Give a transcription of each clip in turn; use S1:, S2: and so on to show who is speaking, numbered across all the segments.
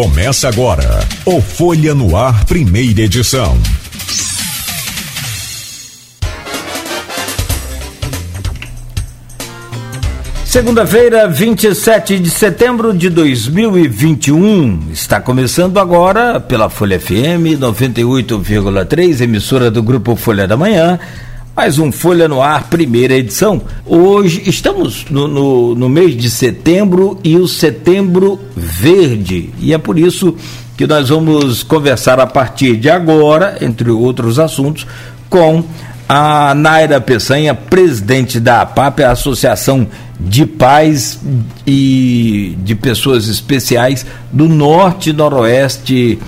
S1: Começa agora o Folha no Ar, primeira edição.
S2: Segunda-feira, 27 de setembro de 2021. Está começando agora pela Folha FM 98,3, emissora do grupo Folha da Manhã. Mais um Folha no Ar, primeira edição. Hoje estamos no, no, no mês de setembro e o setembro verde. E é por isso que nós vamos conversar a partir de agora, entre outros assuntos, com a Naira Peçanha, presidente da APAP, a Associação de Pais e de Pessoas Especiais do Norte e Noroeste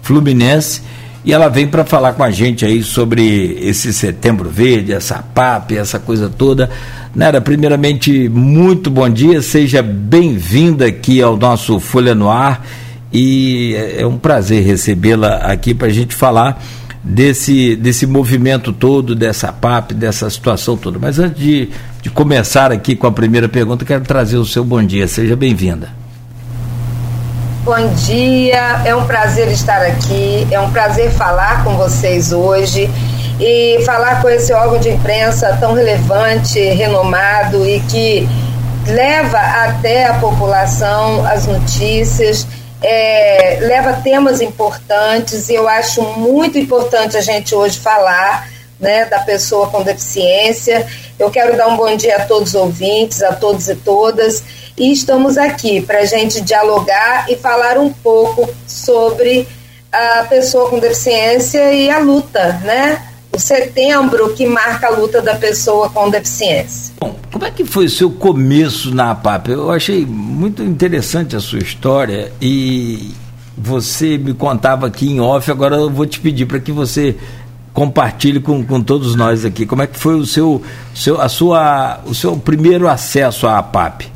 S2: Fluminense. E ela vem para falar com a gente aí sobre esse setembro verde, essa APAP, essa coisa toda. Naira, primeiramente, muito bom dia, seja bem-vinda aqui ao nosso Folha no Ar e é um prazer recebê-la aqui para a gente falar desse, desse movimento todo, dessa PAP, dessa situação toda. Mas antes de, de começar aqui com a primeira pergunta, quero trazer o seu bom dia. Seja bem-vinda.
S3: Bom dia, é um prazer estar aqui, é um prazer falar com vocês hoje e falar com esse órgão de imprensa tão relevante, renomado e que leva até a população as notícias é, leva temas importantes e eu acho muito importante a gente hoje falar né, da pessoa com deficiência. Eu quero dar um bom dia a todos os ouvintes, a todos e todas, e estamos aqui para a gente dialogar e falar um pouco sobre a pessoa com deficiência e a luta, né? O setembro que marca a luta da pessoa com deficiência.
S2: Bom, como é que foi o seu começo na APAP? Eu achei muito interessante a sua história e você me contava aqui em off, agora eu vou te pedir para que você compartilhe com, com todos nós aqui. Como é que foi o seu, seu, a sua, o seu primeiro acesso à APAP?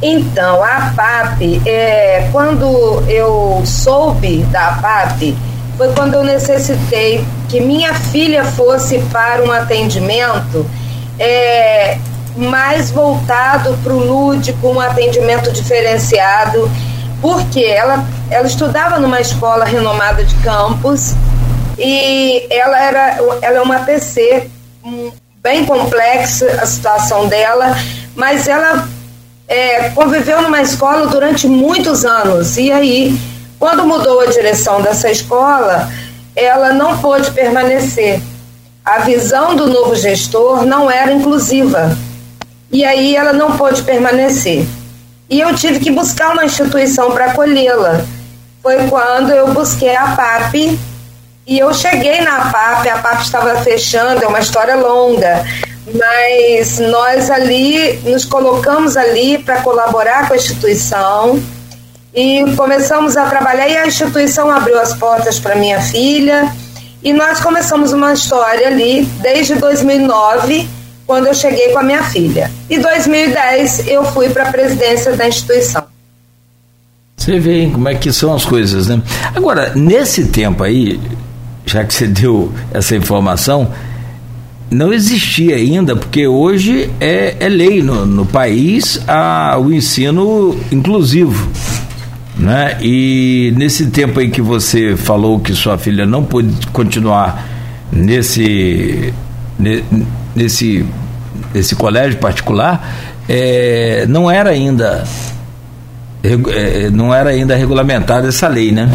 S3: Então, a APAP, é, quando eu soube da APAP, foi quando eu necessitei que minha filha fosse para um atendimento é, mais voltado para o lúdico, um atendimento diferenciado, porque ela, ela estudava numa escola renomada de campus e ela era ela é uma PC bem complexa a situação dela, mas ela é, conviveu numa escola durante muitos anos e aí quando mudou a direção dessa escola ela não pôde permanecer a visão do novo gestor não era inclusiva. E aí ela não pôde permanecer. E eu tive que buscar uma instituição para acolhê-la. Foi quando eu busquei a PAP e eu cheguei na PAP, a PAP estava fechando, é uma história longa, mas nós ali nos colocamos ali para colaborar com a instituição e começamos a trabalhar e a instituição abriu as portas para minha filha e nós começamos uma história ali desde 2009, quando eu cheguei com a minha filha. E 2010 eu fui para a presidência da instituição.
S2: Você vê como é que são as coisas, né? Agora, nesse tempo aí, já que você deu essa informação, não existia ainda, porque hoje é, é lei no, no país a, o ensino inclusivo. Né? E nesse tempo em que você falou que sua filha não pôde continuar nesse nesse nesse colégio particular, é, não era ainda é, não era ainda regulamentada essa lei, né?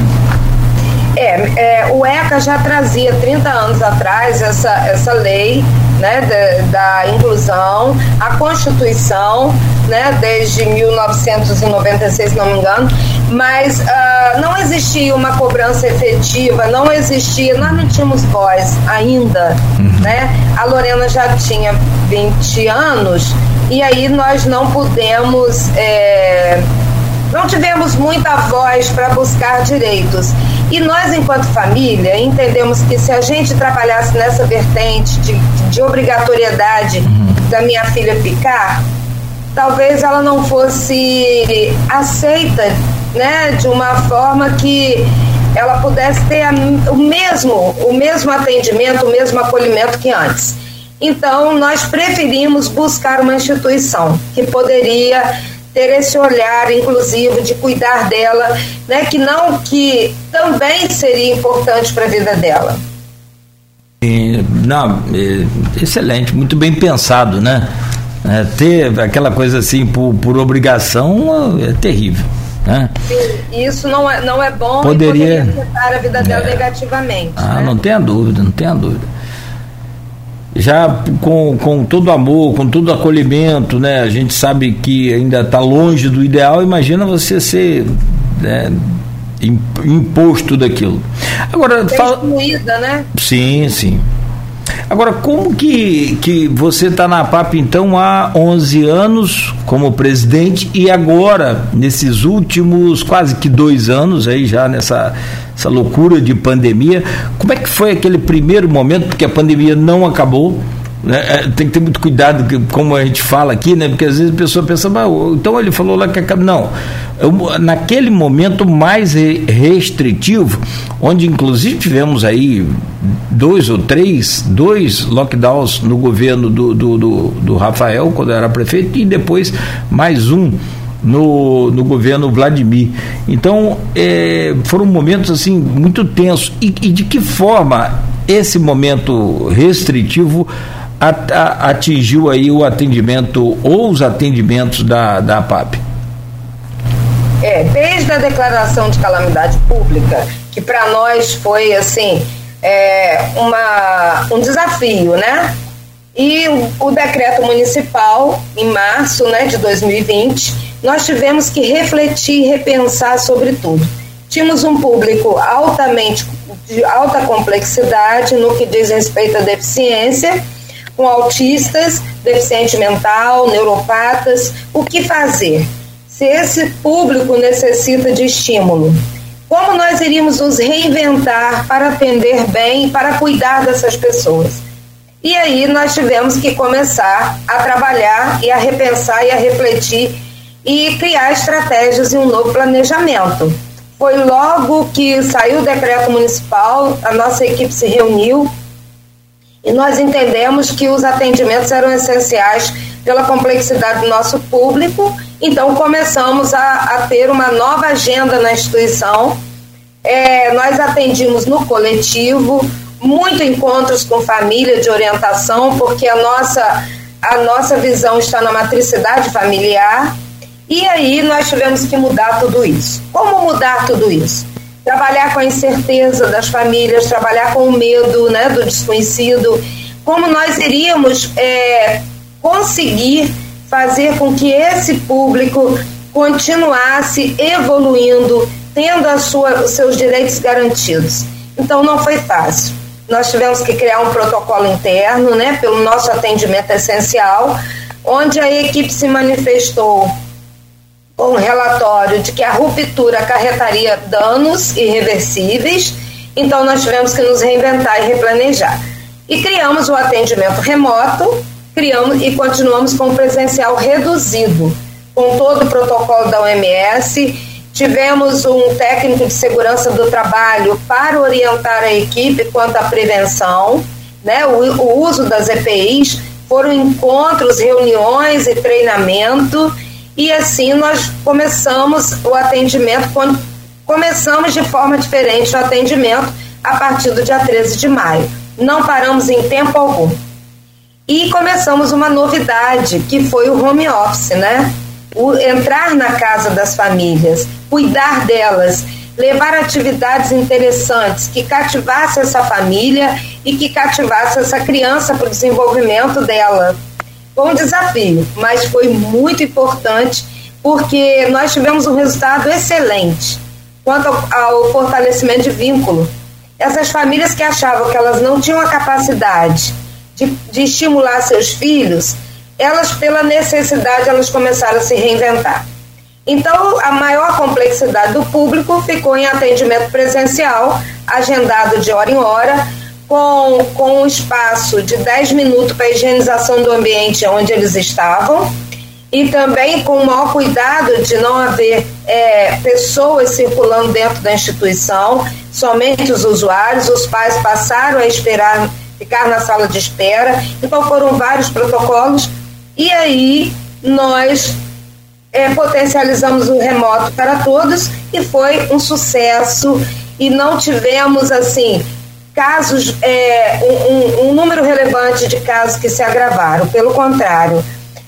S3: É, é, o ECA já trazia 30 anos atrás essa, essa lei né, da, da inclusão, a Constituição, né, desde 1996, se não me engano, mas uh, não existia uma cobrança efetiva, não existia, nós não tínhamos voz ainda, uhum. né? A Lorena já tinha 20 anos e aí nós não pudemos, é, não tivemos muita voz para buscar direitos. E nós, enquanto família, entendemos que se a gente trabalhasse nessa vertente de, de obrigatoriedade uhum. da minha filha ficar, talvez ela não fosse aceita né, de uma forma que ela pudesse ter a, o mesmo o mesmo atendimento, o mesmo acolhimento que antes. Então, nós preferimos buscar uma instituição que poderia ter esse olhar inclusivo de cuidar dela, né, que não que também seria importante para a vida dela.
S2: Não, excelente, muito bem pensado, né? É, ter aquela coisa assim por, por obrigação é terrível. Né?
S3: Sim, isso não é, não é bom
S2: poderia,
S3: poderia afetar a vida dela é. negativamente.
S2: Ah,
S3: né?
S2: não tenha dúvida, não tenha dúvida. Já com, com todo amor, com todo acolhimento, né? A gente sabe que ainda está longe do ideal, imagina você ser né, imposto daquilo.
S3: Agora, fala... excluída, né?
S2: Sim, sim. Agora, como que, que você está na PAP então há 11 anos como presidente e agora, nesses últimos quase que dois anos aí já nessa essa loucura de pandemia, como é que foi aquele primeiro momento, porque a pandemia não acabou, né? É, tem que ter muito cuidado, como a gente fala aqui, né? Porque às vezes a pessoa pensa, então ele falou lá que acaba. Não. Eu, naquele momento mais restritivo, onde inclusive tivemos aí dois ou três, dois lockdowns no governo do, do, do, do Rafael, quando era prefeito, e depois mais um no, no governo Vladimir. Então, é, foram momentos assim muito tensos. E, e, de que forma esse momento restritivo atingiu aí o atendimento ou os atendimentos da, da APAP?
S3: É, desde a declaração de calamidade pública, que para nós foi assim é, uma, um desafio, né? E o, o, decreto municipal, em março né, de 2020, nós tivemos que refletir e repensar sobre tudo. Tínhamos um público altamente de alta complexidade no que diz respeito à deficiência com autistas, deficiente mental, neuropatas, o que fazer? Se esse público necessita de estímulo, como nós iríamos nos reinventar para atender bem, para cuidar dessas pessoas? E aí nós tivemos que começar a trabalhar e a repensar e a refletir e criar estratégias e um novo planejamento. Foi logo que saiu o decreto municipal, a nossa equipe se reuniu e nós entendemos que os atendimentos eram essenciais pela complexidade do nosso público, então começamos a, a ter uma nova agenda na instituição. É, nós atendimos no coletivo, muito encontros com família de orientação, porque a nossa, a nossa visão está na matricidade familiar. E aí nós tivemos que mudar tudo isso. Como mudar tudo isso? Trabalhar com a incerteza das famílias, trabalhar com o medo né, do desconhecido, como nós iríamos é, conseguir fazer com que esse público continuasse evoluindo, tendo a sua, os seus direitos garantidos. Então não foi fácil. Nós tivemos que criar um protocolo interno, né, pelo nosso atendimento essencial, onde a equipe se manifestou um relatório de que a ruptura acarretaria danos irreversíveis, então nós tivemos que nos reinventar e replanejar. E criamos o atendimento remoto, criamos e continuamos com o presencial reduzido, com todo o protocolo da OMS. Tivemos um técnico de segurança do trabalho para orientar a equipe quanto à prevenção, né, o, o uso das EPIs, foram encontros, reuniões e treinamento e assim nós começamos o atendimento, quando começamos de forma diferente o atendimento a partir do dia 13 de maio. Não paramos em tempo algum. E começamos uma novidade, que foi o home office, né? O entrar na casa das famílias, cuidar delas, levar atividades interessantes que cativasse essa família e que cativasse essa criança para o desenvolvimento dela. Foi um desafio, mas foi muito importante porque nós tivemos um resultado excelente quanto ao, fortalecimento de vínculo. Essas famílias que achavam que elas não tinham a capacidade de, de estimular seus filhos, elas, pela necessidade, elas começaram a se reinventar. Então, a maior complexidade do público ficou em atendimento presencial, agendado de hora em hora, com, com um espaço de 10 minutos para higienização do ambiente onde eles estavam e também com o maior cuidado de não haver é, pessoas circulando dentro da instituição, somente os usuários, os pais passaram a esperar, ficar na sala de espera, então foram vários protocolos. E aí nós é, potencializamos o remoto para todos e foi um sucesso. E não tivemos assim casos, é, um, um, número relevante de casos que se agravaram. Pelo contrário,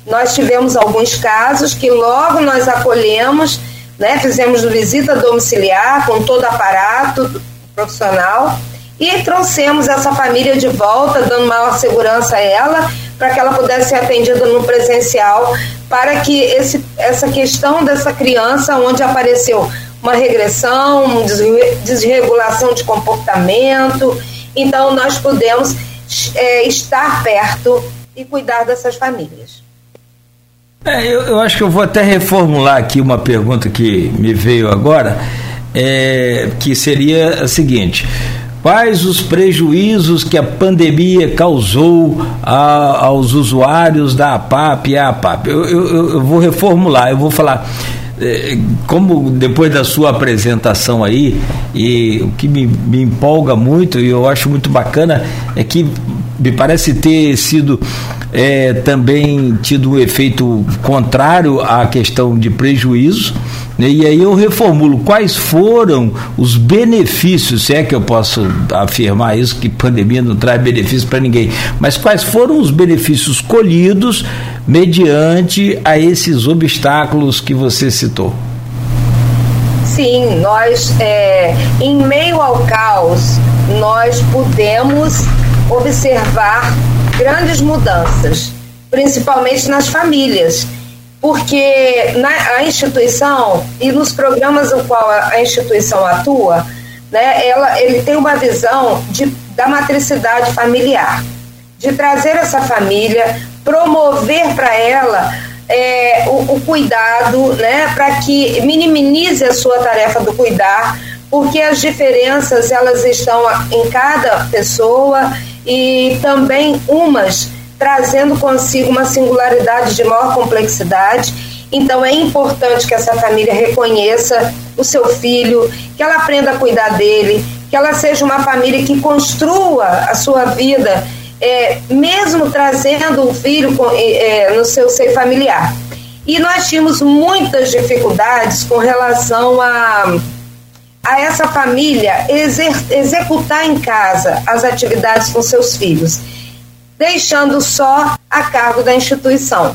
S3: nós tivemos alguns casos que logo nós acolhemos, né, fizemos visita domiciliar com todo aparato profissional e trouxemos essa família de volta, dando maior segurança a ela, para que ela pudesse ser atendida no presencial, para que esse, essa questão dessa criança, onde apareceu uma regressão, desregulação de comportamento. Então, nós podemos é, estar perto e cuidar dessas famílias.
S2: É, eu, eu, acho que eu vou até reformular aqui uma pergunta que me veio agora, é, que seria a seguinte: quais os prejuízos que a pandemia causou a, aos usuários da APAP e a APAP? Eu, eu, eu vou reformular, eu vou falar como depois da sua apresentação aí, e o que me, me, empolga muito e eu acho muito bacana é que me parece ter sido é, também tido um efeito contrário à questão de prejuízo. Né? E aí eu reformulo quais foram os benefícios, se é que eu posso afirmar isso, que pandemia não traz benefício para ninguém, mas quais foram os benefícios colhidos mediante a esses obstáculos que você citou?
S3: Sim, nós, é, em meio ao caos, nós pudemos observar grandes mudanças, principalmente nas famílias, porque na a instituição e nos programas no qual a instituição atua, né, ela, ele tem uma visão de, da matricidade familiar, de trazer essa família, promover para ela é, o, o, cuidado, né, para que minimize a sua tarefa do cuidar, porque as diferenças elas estão em cada pessoa e também umas trazendo consigo uma singularidade de maior complexidade. Então é importante que essa família reconheça o seu filho, que ela aprenda a cuidar dele, que ela seja uma família que construa a sua vida, é, mesmo trazendo um filho com, é, no seu seio familiar. E nós tínhamos muitas dificuldades com relação a a essa família exer, executar em casa as atividades com seus filhos, deixando só a cargo da instituição.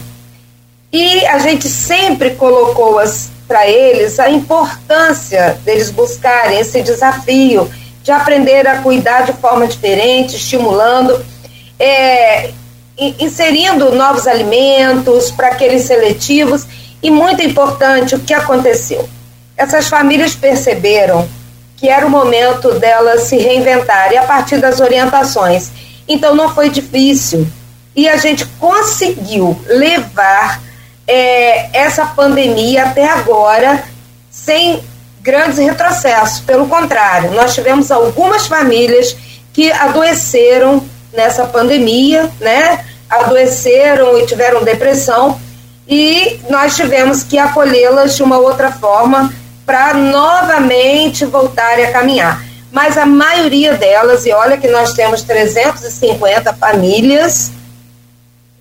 S3: E a gente sempre colocou para eles a importância deles buscarem esse desafio de aprender a cuidar de forma diferente, estimulando, é, inserindo novos alimentos para aqueles seletivos. E muito importante, o que aconteceu? essas famílias perceberam que era o momento delas se reinventarem a partir das orientações. Então não foi difícil. E a gente conseguiu levar é, essa pandemia até agora sem grandes retrocessos. Pelo contrário, nós tivemos algumas famílias que adoeceram nessa pandemia, né? Adoeceram e tiveram depressão e nós tivemos que acolhê-las de uma outra forma para novamente voltarem a caminhar. Mas a maioria delas, e olha que nós temos 350 famílias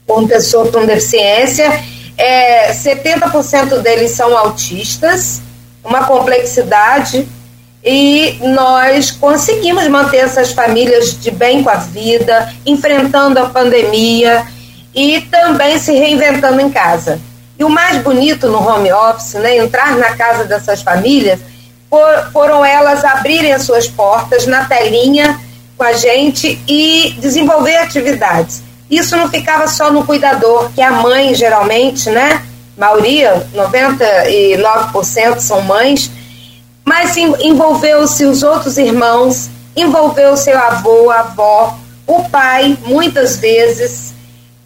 S3: com pessoa com deficiência, é, 70% deles são autistas, uma complexidade, e nós conseguimos manter essas famílias de bem com a vida, enfrentando a pandemia e também se reinventando em casa. E o mais bonito no home office, né, entrar na casa dessas famílias, for, foram elas abrirem as suas portas na telinha com a gente e desenvolver atividades. Isso não ficava só no cuidador, que é a mãe geralmente, né? Maioria, 99% são mães, mas envolveu-se os outros irmãos, envolveu seu avô, avó, o pai, muitas vezes,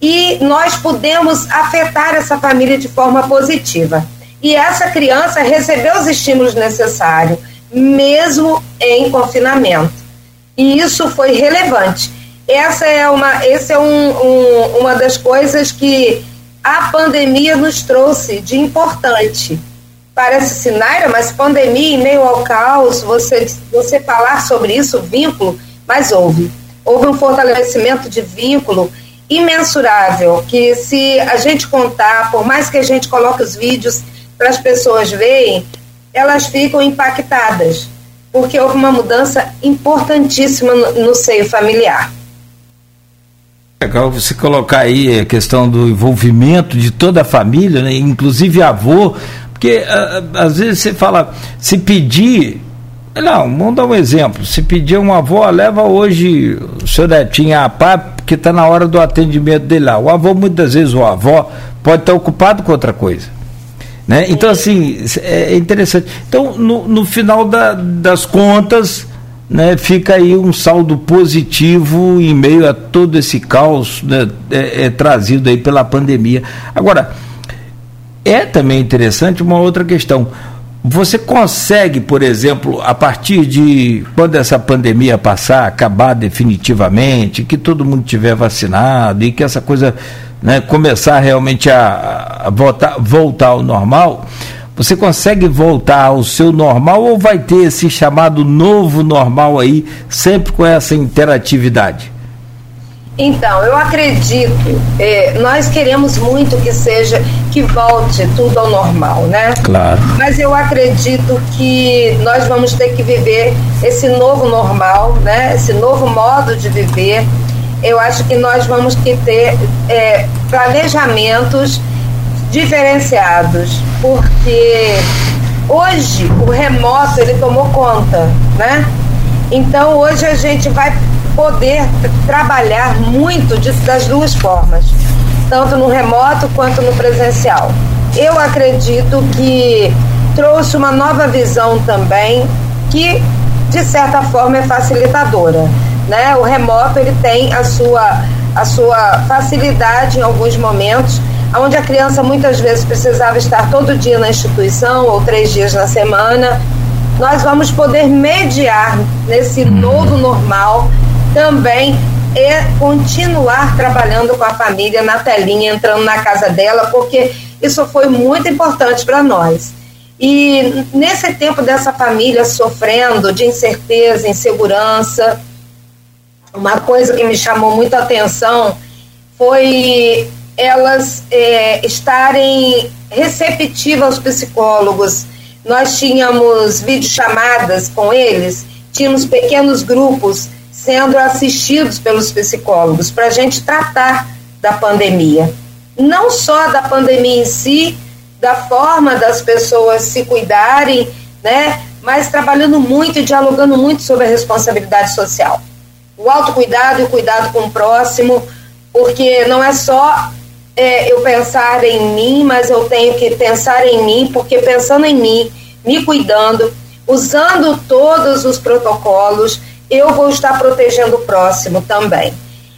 S3: e nós podemos afetar essa família de forma positiva. E essa criança recebeu os estímulos necessários, mesmo em confinamento. E isso foi relevante. Essa é uma, esse é um, um, uma das coisas que a pandemia nos trouxe de importante. Parece Sinaira, mas pandemia em meio ao caos, você, você falar sobre isso, vínculo, mas houve. Houve um fortalecimento de vínculo imensurável, que se a gente contar, por mais que a gente coloque os vídeos para as pessoas verem, elas ficam impactadas, porque houve uma mudança importantíssima no, no seio familiar.
S2: Legal você colocar aí a questão do envolvimento de toda a família, né? inclusive avô, porque às vezes você fala, se pedir, não, vamos dar um exemplo, se pedir uma avó, leva hoje o seu netinho a pá, porque está na hora do atendimento dele lá. O avô, muitas vezes, o avó, pode estar ocupado com outra coisa. Né? Então, assim, é interessante. Então, no, no final da, das contas, né, fica aí um saldo positivo em meio a todo esse caos né, é, é, trazido aí pela pandemia. Agora, é também interessante uma outra questão. Você consegue, por exemplo, a partir de quando essa pandemia passar, acabar definitivamente, que todo mundo tiver vacinado e que essa coisa né, começar realmente a, voltar, voltar ao normal, você consegue voltar ao seu normal ou vai ter esse chamado novo normal aí, sempre com essa interatividade?
S3: Então, eu acredito, eh, nós queremos muito que seja, que volte tudo ao normal, né?
S2: Claro.
S3: Mas eu acredito que nós vamos ter que viver esse novo normal, né? Esse novo modo de viver. Eu acho que nós vamos que ter eh, planejamentos diferenciados, porque hoje o remoto ele tomou conta, né? Então hoje a gente vai poder trabalhar muito de, das duas formas, tanto no remoto quanto no presencial. Eu acredito que trouxe uma nova visão também que de certa forma é facilitadora, né? O remoto ele tem a sua a sua facilidade em alguns momentos, onde a criança muitas vezes precisava estar todo dia na instituição ou três dias na semana. Nós vamos poder mediar nesse uhum. novo normal também é continuar trabalhando com a família na telinha, entrando na casa dela, porque isso foi muito importante para nós. E nesse tempo dessa família sofrendo de incerteza, insegurança, uma coisa que me chamou muita atenção foi elas é, estarem receptivas aos psicólogos. Nós tínhamos videochamadas com eles, tínhamos pequenos grupos sendo assistidos pelos psicólogos para a gente tratar da pandemia. Não só da pandemia em si, da forma das pessoas se cuidarem, né? Mas trabalhando muito e dialogando muito sobre a responsabilidade social. O autocuidado e o cuidado com o próximo, porque não é só é, eu pensar em mim, mas eu tenho que pensar em mim, porque pensando em mim, me cuidando, usando todos os protocolos, eu vou estar protegendo o próximo também.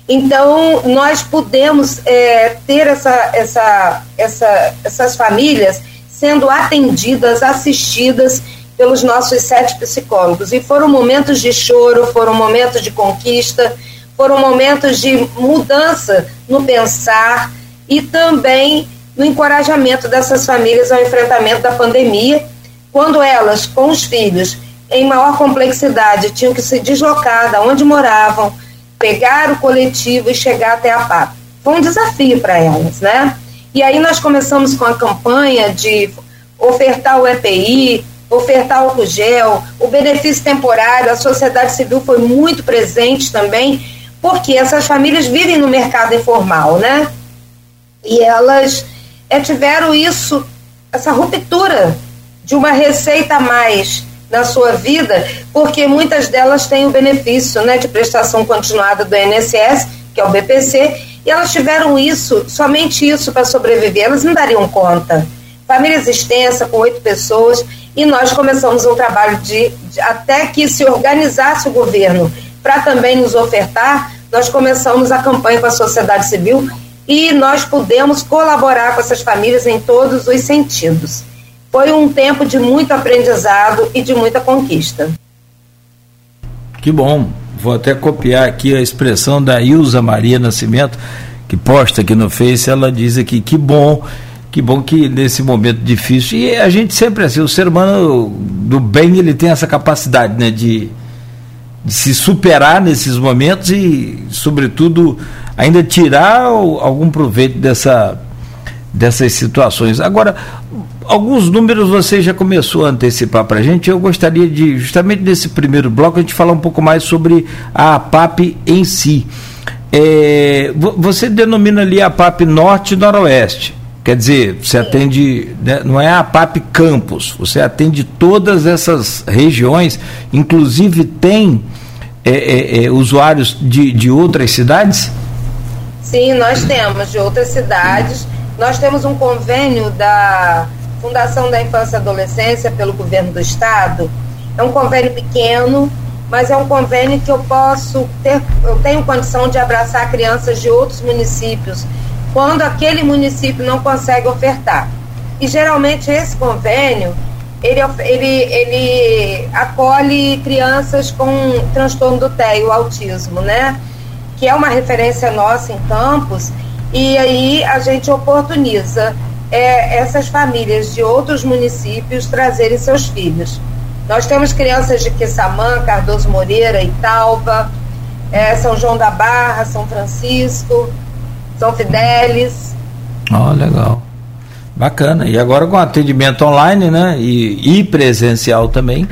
S3: Então, nós podemos é, ter essa, essa, essa, essas famílias sendo atendidas, assistidas pelos nossos sete psicólogos. E foram momentos de choro, foram momentos de conquista, foram momentos de mudança no pensar e também no encorajamento dessas famílias ao enfrentamento da pandemia, quando elas, com os filhos, em maior complexidade, tinham que se deslocar da onde moravam, pegar o coletivo e chegar até a PAP. Foi um desafio para elas, né? E aí nós começamos com a campanha de ofertar o EPI, ofertar o gel, o benefício temporário, a sociedade civil foi muito presente também, porque essas famílias vivem no mercado informal, né? E elas é, tiveram isso, essa ruptura de uma receita a mais na sua vida, porque muitas delas têm o benefício né, de prestação continuada do INSS, que é o BPC, e elas tiveram isso, somente isso para sobreviver, elas não dariam conta. Famílias extensas, com oito pessoas, e nós começamos um trabalho de, de até que se organizasse o governo para também nos ofertar, nós começamos a campanha com a sociedade civil e nós pudemos colaborar com essas famílias em todos os sentidos. Foi um tempo de muito aprendizado e de muita conquista.
S2: Que bom. Vou até copiar aqui a expressão da Ilza Maria Nascimento, que posta aqui no Face, ela diz aqui, que bom, que bom que nesse momento difícil, e a gente sempre assim, o ser humano do bem, ele tem essa capacidade, né, de, de se superar nesses momentos e, sobretudo, ainda tirar algum proveito dessa, dessas situações. Agora, alguns números você já começou a antecipar para a gente. Eu gostaria de, justamente nesse primeiro bloco, a gente falar um pouco mais sobre a PAP em si. É, você denomina ali a PAP Norte e Noroeste. Quer dizer, você atende, né, não é a PAP Campos, você atende todas essas regiões, inclusive tem é, é, é, usuários de, de outras cidades?
S3: Sim, nós temos de outras cidades. Nós temos um convênio da Fundação da Infância e Adolescência pelo governo do estado. É um convênio pequeno, mas é um convênio que eu posso ter, eu tenho condição de abraçar crianças de outros municípios quando aquele município não consegue ofertar. E geralmente esse convênio ele, ele, ele acolhe crianças com transtorno do TEA, o autismo, né? Que é uma referência nossa em Campos, e aí a gente oportuniza é, essas famílias de outros municípios trazerem seus filhos. Nós temos crianças de Quissamã, Cardoso Moreira, Italva, é, São João da Barra, São Francisco, são Fidélis.
S2: Ó, oh, legal. Bacana. E agora com atendimento online, né? E, e presencial também.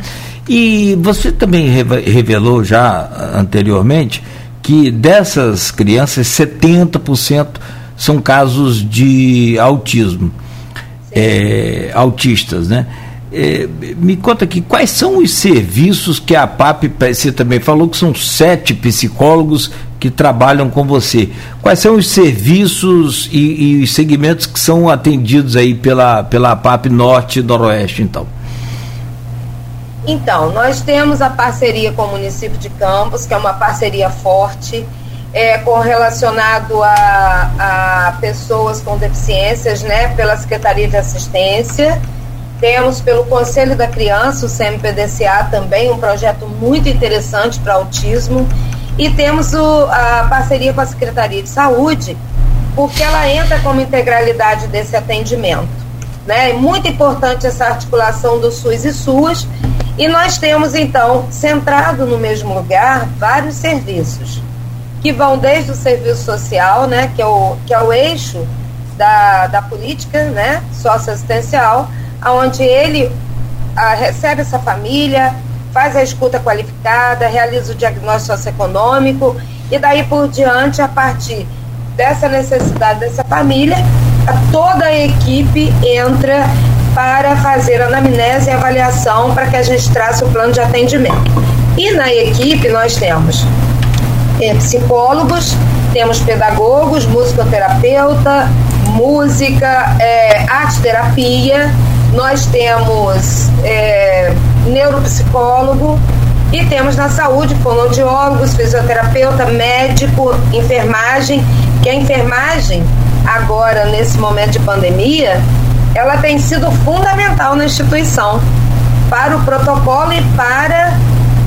S2: E você também revelou já anteriormente que dessas crianças, 70% são casos de autismo, é, autistas, né? É, me conta aqui, quais são os serviços que a PAP, você também falou que são sete psicólogos que trabalham com você. Quais são os serviços e, e segmentos que são atendidos aí pela, pela PAP Norte e Noroeste, então?
S3: Então, nós temos a parceria com o município de Campos, que é uma parceria forte, é, correlacionado a, a pessoas com deficiências, né, pela Secretaria de Assistência. Temos pelo Conselho da Criança, o CMPDCA também, um projeto muito interessante para autismo. E temos o, a parceria com a Secretaria de Saúde, porque ela entra como integralidade desse atendimento. Né? É muito importante essa articulação do SUS e SUAS. E nós temos, então, centrado no mesmo lugar, vários serviços, que vão desde o serviço social, né, que, é o, que é o eixo da, da política né, socioassistencial, onde ele a, ah, recebe essa família, faz a escuta qualificada, realiza o diagnóstico socioeconômico e daí por diante, a partir dessa necessidade dessa família, toda a equipe entra para fazer a anamnese e avaliação para que a gente trace o plano de atendimento. E na equipe nós temos é, psicólogos, temos pedagogos, musicoterapeuta, música, é, arte terapia, nós temos é, neuropsicólogo e temos na saúde fonoaudiólogos, fisioterapeuta, médico, enfermagem, que a enfermagem agora nesse momento de pandemia, ela tem sido fundamental na instituição para o protocolo e para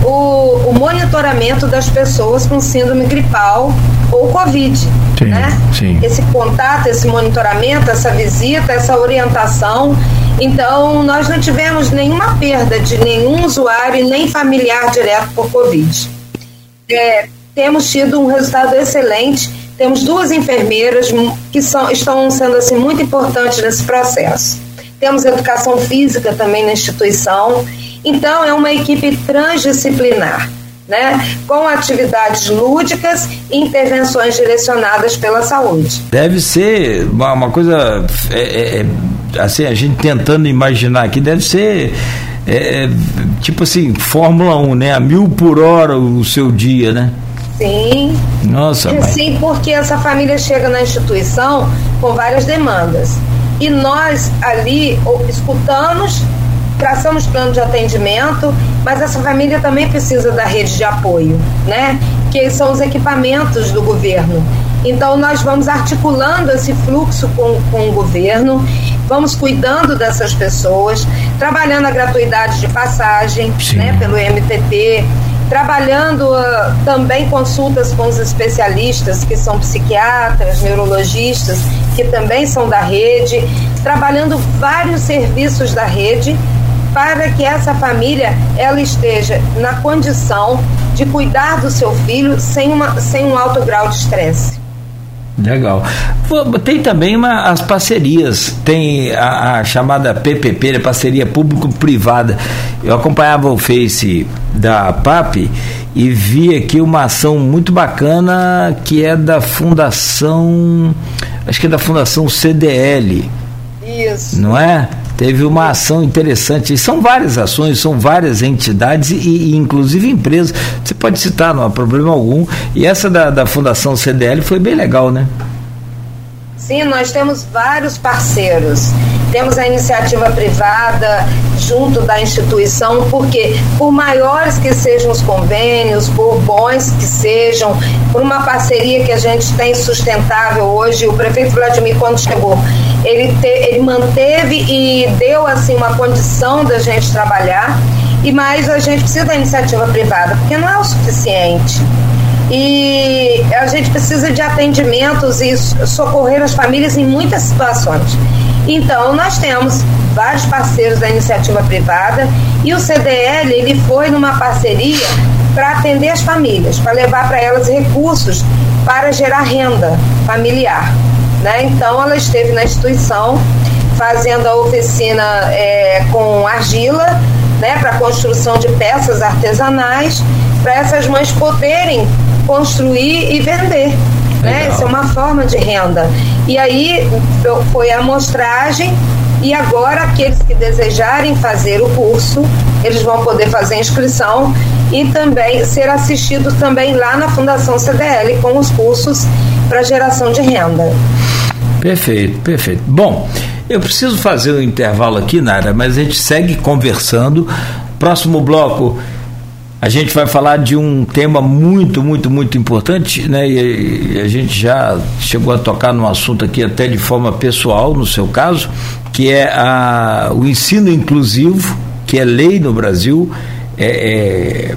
S3: o, o monitoramento das pessoas com síndrome gripal ou Covid. Sim, né? Sim. Esse contato, esse monitoramento, essa visita, essa orientação então, nós não tivemos nenhuma perda de nenhum usuário e nem familiar direto por Covid. É, temos tido um resultado excelente. Temos duas enfermeiras que são, estão sendo assim muito importantes nesse processo. Temos educação física também na instituição. Então, é uma equipe transdisciplinar. Né, com atividades lúdicas e intervenções direcionadas pela saúde.
S2: Deve ser uma, uma coisa é, é, é assim, a gente tentando imaginar aqui, deve ser é, é tipo assim, Fórmula 1, né? A mil por hora o seu dia, né?
S3: Sim.
S2: Nossa.
S3: É, sim, porque essa família chega na instituição com várias demandas. E nós ali escutamos, traçamos plano de atendimento, mas essa família também precisa da rede de apoio, né? Que são os equipamentos do governo. Então, nós vamos articulando esse fluxo com, com o governo vamos cuidando dessas pessoas, trabalhando a gratuidade de passagem né, pelo MTT, trabalhando uh, também consultas com os especialistas, que são psiquiatras, neurologistas, que também são da rede, trabalhando vários serviços da rede para que essa família ela esteja na condição de cuidar do seu filho sem, uma, sem um alto grau de estresse.
S2: Legal. Tem também uma, as parcerias, tem a, a chamada PPP, né, parceria público-privada. Eu acompanhava o Face da PAP e vi aqui uma ação muito bacana que é da Fundação, acho que é da Fundação CDL. Isso. Não é? Teve uma ação interessante. E são várias ações, são várias entidades e, e, inclusive empresas. Você pode citar, não há problema algum. E essa da, da Fundação CDL foi bem legal, né?
S3: Sim, nós temos vários parceiros. Temos a iniciativa privada junto da instituição, porque por maiores que sejam os convênios, por bons que sejam, por uma parceria que a gente tem sustentável hoje, o prefeito Vladimir, quando chegou, ele, te, ele manteve e deu assim uma condição da gente trabalhar, e mais a gente precisa da iniciativa privada, porque não é o suficiente e a gente precisa de atendimentos e socorrer as famílias em muitas situações. Então, nós temos vários parceiros da iniciativa privada e o CDL ele foi numa parceria para atender as famílias, para levar para elas recursos para gerar renda familiar. Né? Então, ela esteve na instituição fazendo a oficina é, com argila né, para construção de peças artesanais, para essas mães poderem construir e vender. Né? Isso é uma forma de renda. E aí foi a amostragem e agora aqueles que desejarem fazer o curso, eles vão poder fazer a inscrição e também ser assistidos também lá na Fundação CDL com os cursos para geração de renda.
S2: Perfeito, perfeito. Bom, eu preciso fazer um intervalo aqui, Nara, mas a gente segue conversando. Próximo bloco a gente vai falar de um tema muito, muito, muito importante, né? E, a gente já chegou a tocar no assunto aqui até de forma pessoal, no seu caso, que é a, o ensino inclusivo, que é lei no Brasil, é,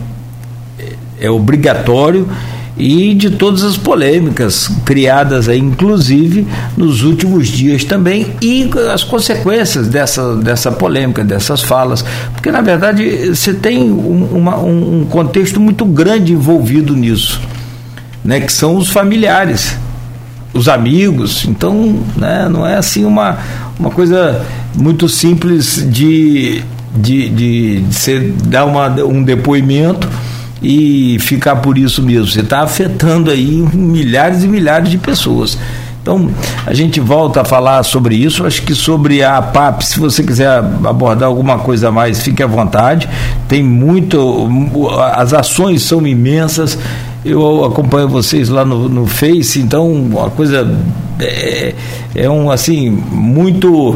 S2: é, é obrigatório e de todas as polêmicas criadas aí, inclusive nos últimos dias também, e as consequências dessa, dessa polêmica, dessas falas, porque na verdade você tem um, uma, um contexto muito grande envolvido nisso, né, que são os familiares, os amigos, então né, não é assim uma, uma coisa muito simples de, de, de, de você dar uma, um depoimento e ficar por isso mesmo. Você está afetando aí milhares e milhares de pessoas. Então, a gente volta a falar sobre isso. Acho que sobre a PAP, se você quiser abordar alguma coisa a mais, fique à vontade. Tem muito. As ações são imensas. Eu acompanho vocês lá no, no Face, então a coisa é, é um assim muito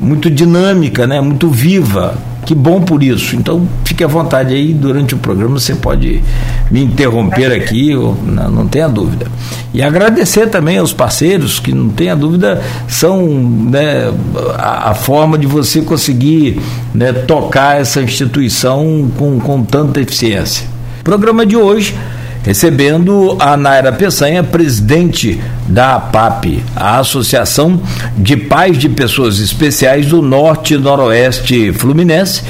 S2: muito dinâmica, né? Muito viva. Que bom por isso. Então, fique à vontade aí, durante o programa você pode me interromper aqui, não, não tenha dúvida. E agradecer também aos parceiros, que não tenha dúvida, são né, a, a, forma de você conseguir né, tocar essa instituição com, com tanta eficiência. programa de hoje recebendo a Naira Peçanha, presidente da APAP, a Associação de Pais de Pessoas Especiais do Norte e Noroeste Fluminense.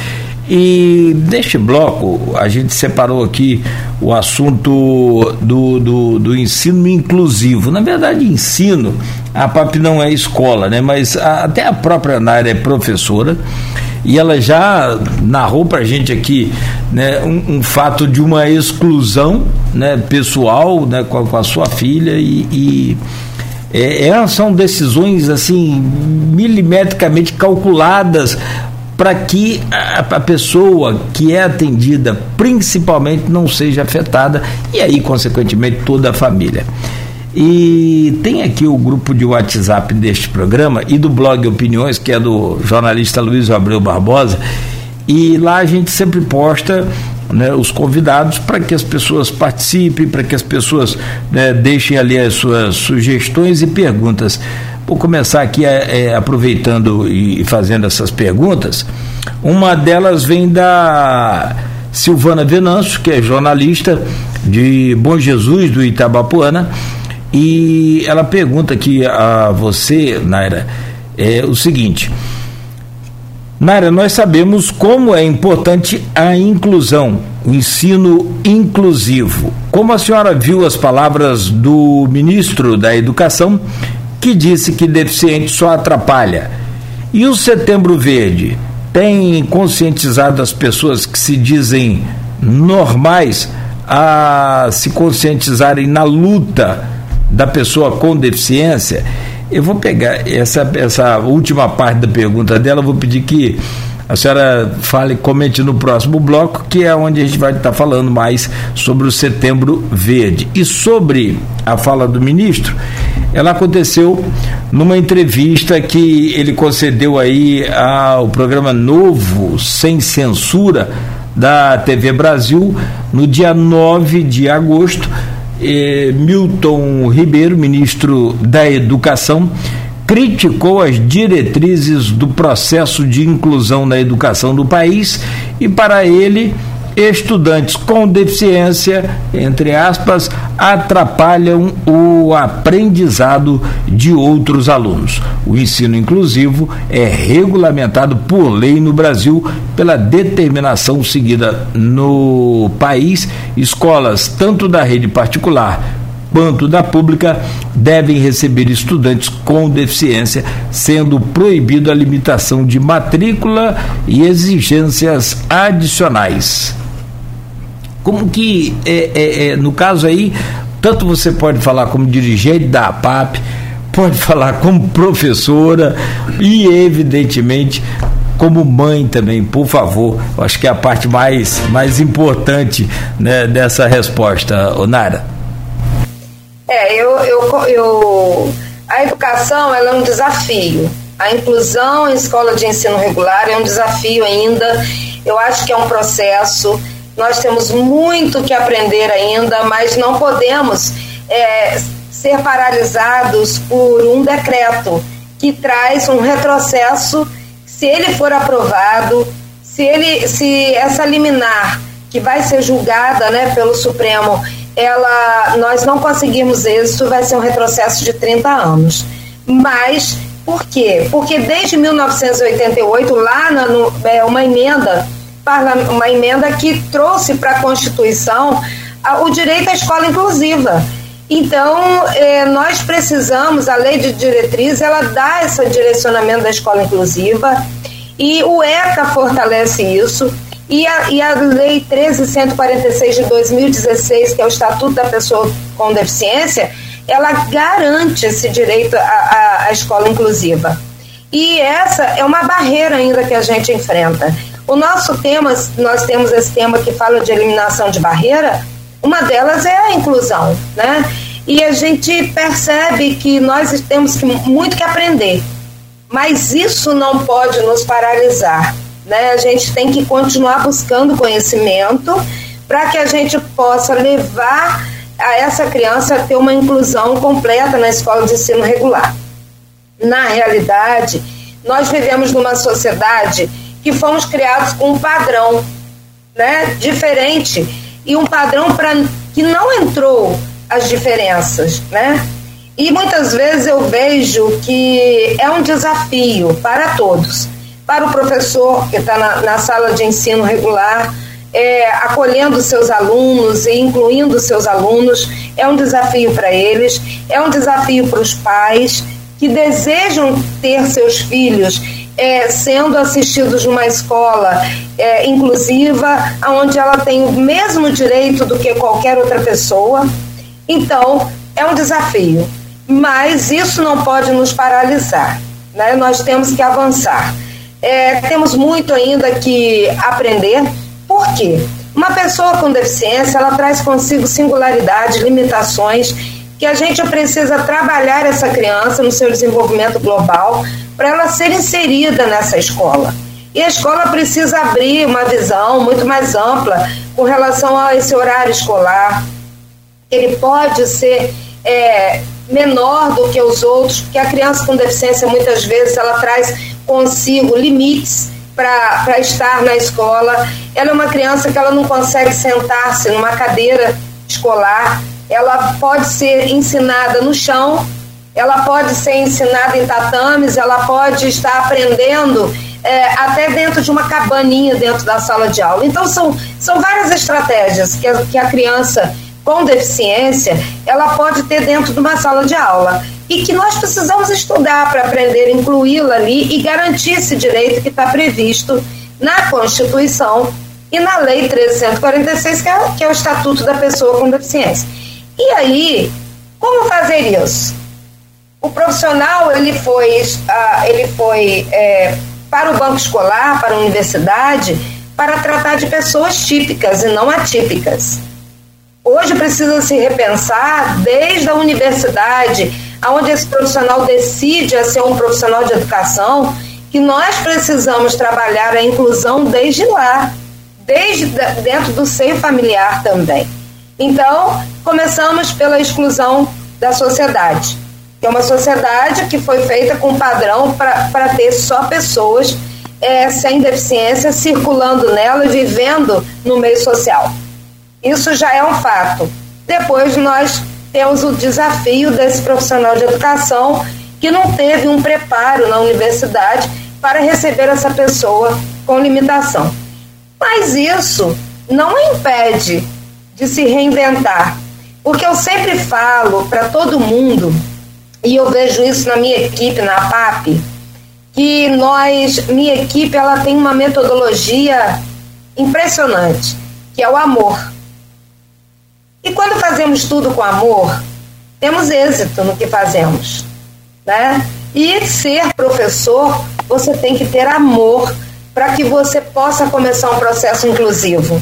S2: E neste bloco, a gente separou aqui o assunto do, do, do ensino inclusivo. Na verdade, ensino, a PAP não é escola, né? mas a, até a própria Naira é professora e ela já narrou para a gente aqui né, um, um, fato de uma exclusão né, pessoal né, com, a, com a sua filha e, e é, são decisões assim milimetricamente calculadas para que a, pessoa que é atendida principalmente não seja afetada e aí consequentemente toda a família. E tem aqui o grupo de WhatsApp deste programa e do blog Opiniões, que é do jornalista Luiz Abreu Barbosa, e lá a gente sempre posta né, os convidados para que as pessoas participem, para que as pessoas né, deixem ali as suas sugestões e perguntas. Vou começar aqui é, é, aproveitando e fazendo essas perguntas. Uma delas vem da Silvana Venâncio, que é jornalista de Bom Jesus, do Itabapuana e ela pergunta aqui a você, Naira, é o seguinte: Naira, nós sabemos como é importante a inclusão, o ensino inclusivo. Como a senhora viu as palavras do ministro da Educação, que disse que deficiente só atrapalha? E o Setembro Verde tem conscientizado as pessoas que se dizem normais a se conscientizarem na luta da pessoa com deficiência? Eu vou pegar essa, essa última parte da pergunta dela, vou pedir que a senhora fale, comente no próximo bloco, que é onde a gente vai estar falando mais sobre o Setembro Verde. E sobre a fala do ministro, ela aconteceu numa entrevista que ele concedeu aí ao programa Novo, Sem Censura, da TV Brasil, no dia 9 de agosto Milton Ribeiro, ministro da Educação, criticou as diretrizes do processo de inclusão na educação do país e, para ele, estudantes com deficiência, entre aspas, atrapalham o aprendizado de outros alunos. O ensino inclusivo é regulamentado por lei no Brasil pela determinação seguida no país. Escolas, tanto da rede particular quanto da pública devem receber estudantes com deficiência, sendo proibido a limitação de matrícula e exigências adicionais como que, é, é, é, no caso aí, tanto você pode falar como dirigente da APAP, pode falar como professora e, evidentemente, como mãe também, por favor. Acho que é a parte mais, mais importante né, dessa resposta, Onara.
S3: É, eu, eu, eu, a educação ela é um desafio. A inclusão em escola de ensino regular é um desafio ainda. Eu acho que é um processo nós temos muito que aprender ainda, mas não podemos é, ser paralisados por um decreto que traz um retrocesso. Se ele for aprovado, se, ele, se essa liminar que vai ser julgada né, pelo Supremo, ela, nós não conseguirmos êxito, vai ser um retrocesso de 30 anos. Mas por quê? Porque desde 1988, lá no, é, uma emenda uma emenda que trouxe para a Constituição o direito à escola inclusiva. Então, eh, nós precisamos, a lei de diretriz, ela dá esse direcionamento da escola inclusiva e o ECA fortalece isso. E a, e a Lei 13.146 de 2016, que é o Estatuto da Pessoa com Deficiência, ela garante esse direito à, à escola inclusiva. E essa é uma barreira ainda que a gente enfrenta. O nosso tema, nós temos esse tema que fala de eliminação de barreira, uma delas é a inclusão, né? E a gente percebe que nós temos que, muito que aprender, mas isso não pode nos paralisar, né? A gente tem que continuar buscando conhecimento para que a gente possa levar a essa criança a ter uma inclusão completa na escola de ensino regular. Na realidade, nós vivemos numa sociedade que fomos criados com um padrão né, diferente e um padrão para que não entrou as diferenças, né? E muitas vezes eu vejo que é um desafio para todos, para o professor que está na, na, sala de ensino regular, é, acolhendo seus alunos e incluindo seus alunos, é um desafio para eles, é um desafio para os pais que desejam ter seus filhos é, sendo assistidos numa escola é, inclusiva, onde ela tem o mesmo direito do que qualquer outra pessoa. Então, é um desafio. Mas isso não pode nos paralisar. Né? Nós temos que avançar. É, temos muito ainda que aprender. Por quê? Uma pessoa com deficiência, ela traz consigo singularidades, limitações, que a gente precisa trabalhar essa criança no seu desenvolvimento global para ela ser inserida nessa escola. E a escola precisa abrir uma visão muito mais ampla com relação a esse horário escolar. Ele pode ser é, menor do que os outros, porque a criança com deficiência muitas vezes ela traz consigo limites para estar na escola. Ela é uma criança que ela não consegue sentar-se numa cadeira escolar. Ela pode ser ensinada no chão ela pode ser ensinada em tatames, ela pode estar aprendendo é, até dentro de uma cabaninha dentro da sala de aula. Então são, são várias estratégias que a, que a criança com deficiência ela pode ter dentro de uma sala de aula e que nós precisamos estudar para aprender incluí-la ali e garantir esse direito que está previsto na Constituição e na Lei 1346, que é, que é o Estatuto da Pessoa com Deficiência. E aí, como fazer isso? O profissional ele foi, uh, ele foi é, para o banco escolar, para a universidade, para tratar de pessoas típicas e não atípicas. Hoje precisa se repensar desde a universidade, aonde esse profissional decide a ser um profissional de educação, que nós precisamos trabalhar a inclusão desde lá, desde dentro do seio familiar também. Então, começamos pela exclusão da sociedade, é uma sociedade que foi feita com padrão para ter só pessoas é, sem deficiência circulando nela e vivendo no meio social. Isso já é um fato. Depois nós temos o desafio desse profissional de educação que não teve um preparo na universidade para receber essa pessoa com limitação. Mas isso não impede de se reinventar. Porque eu sempre falo para todo mundo, e eu vejo isso na minha equipe, na PAP, que nós, minha equipe, ela tem uma metodologia impressionante, que é o amor. E quando fazemos tudo com amor, temos êxito no que fazemos, né? E ser professor, você tem que ter amor para que você possa começar um processo inclusivo.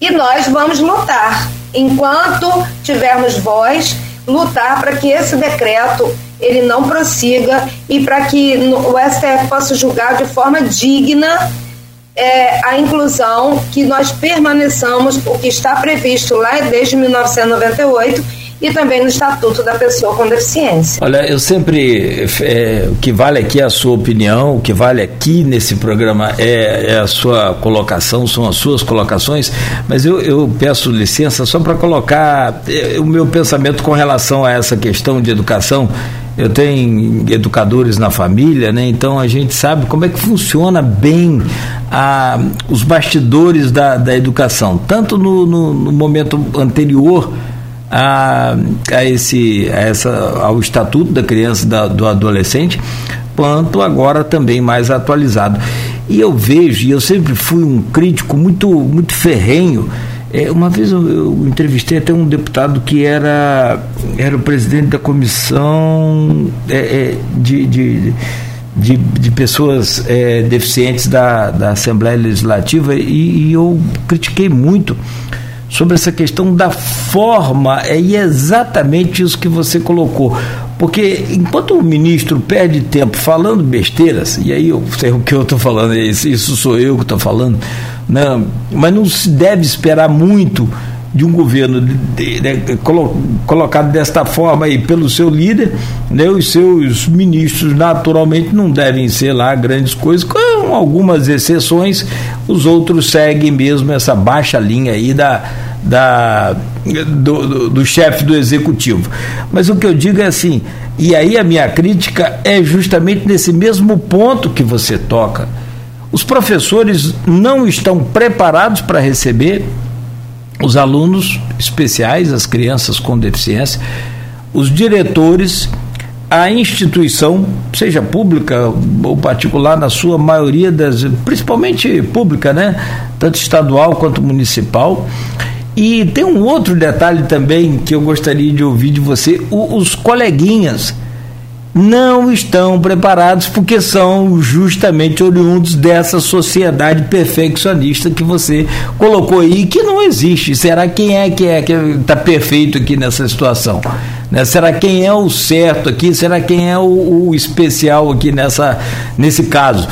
S3: E nós vamos lutar, enquanto tivermos voz, lutar para que esse decreto ele não prossiga e para que o STF possa julgar de forma digna é, a inclusão, que nós permaneçamos o que está previsto lá desde 1998 e também no Estatuto da Pessoa com Deficiência.
S2: Olha, eu sempre. É, o que vale aqui é a sua opinião, o que vale aqui nesse programa é, é a sua colocação, são as suas colocações, mas eu, eu peço licença só para colocar é, o meu pensamento com relação a essa questão de educação. Eu tenho educadores na família, né? então a gente sabe como é que funciona bem a, os bastidores da, da educação, tanto no, no, no momento anterior a, a esse, a essa, ao Estatuto da Criança e da, do Adolescente, quanto agora também mais atualizado. E eu vejo, e eu sempre fui um crítico muito, muito ferrenho. É, uma vez eu, eu, entrevistei até um deputado que era, era o presidente da comissão é, é, de, de de, de, pessoas é, deficientes da, da Assembleia Legislativa e, e, eu critiquei muito sobre essa questão da forma, é exatamente isso que você colocou. Porque enquanto o ministro perde tempo falando besteiras, e aí eu sei o que eu estou falando, isso sou eu que estou falando, né, mas não se deve esperar muito de um governo de, de, de, colocado desta forma aí pelo seu líder, né, os seus ministros naturalmente não devem ser lá grandes coisas, com algumas exceções, os outros seguem mesmo essa baixa linha aí da, da do, do, do chefe do executivo. Mas o que eu digo é assim, e aí a minha crítica é justamente nesse mesmo ponto que você toca. Os professores não estão preparados para receber os alunos especiais, as crianças com deficiência, os diretores, a instituição, seja pública ou particular, na sua maioria das, principalmente pública, né? Tanto estadual quanto municipal. E tem um outro detalhe também que eu gostaria de ouvir de você: os coleguinhas não estão preparados porque são justamente oriundos dessa sociedade perfeccionista que você colocou aí que não existe. Será quem é que é que está perfeito aqui nessa situação? Né? Será quem é o certo aqui? Será quem é o, o especial aqui nessa, nesse caso?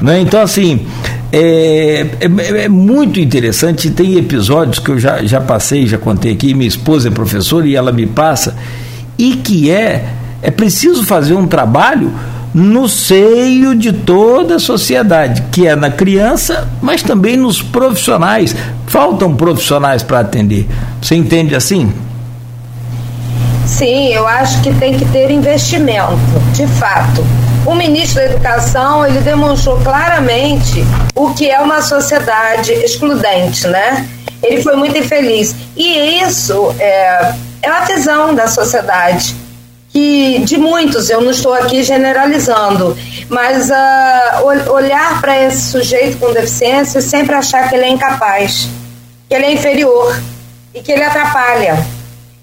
S2: Né? Então, assim, é, é, é, muito interessante. Tem episódios que eu já, já passei, já contei aqui. Minha esposa é professora e ela me passa, e que é é preciso fazer um trabalho no seio de toda a sociedade, que é na criança, mas também nos profissionais. Faltam profissionais para atender. Você entende assim?
S3: Sim, eu acho que tem que ter investimento, de fato. O ministro da Educação, ele demonstrou claramente o que é uma sociedade excludente, né? Ele foi muito infeliz. E isso é, é uma visão da sociedade que de muitos, eu não estou aqui generalizando, mas uh, olhar para esse sujeito com deficiência e sempre achar que ele é incapaz, que ele é inferior e que ele atrapalha.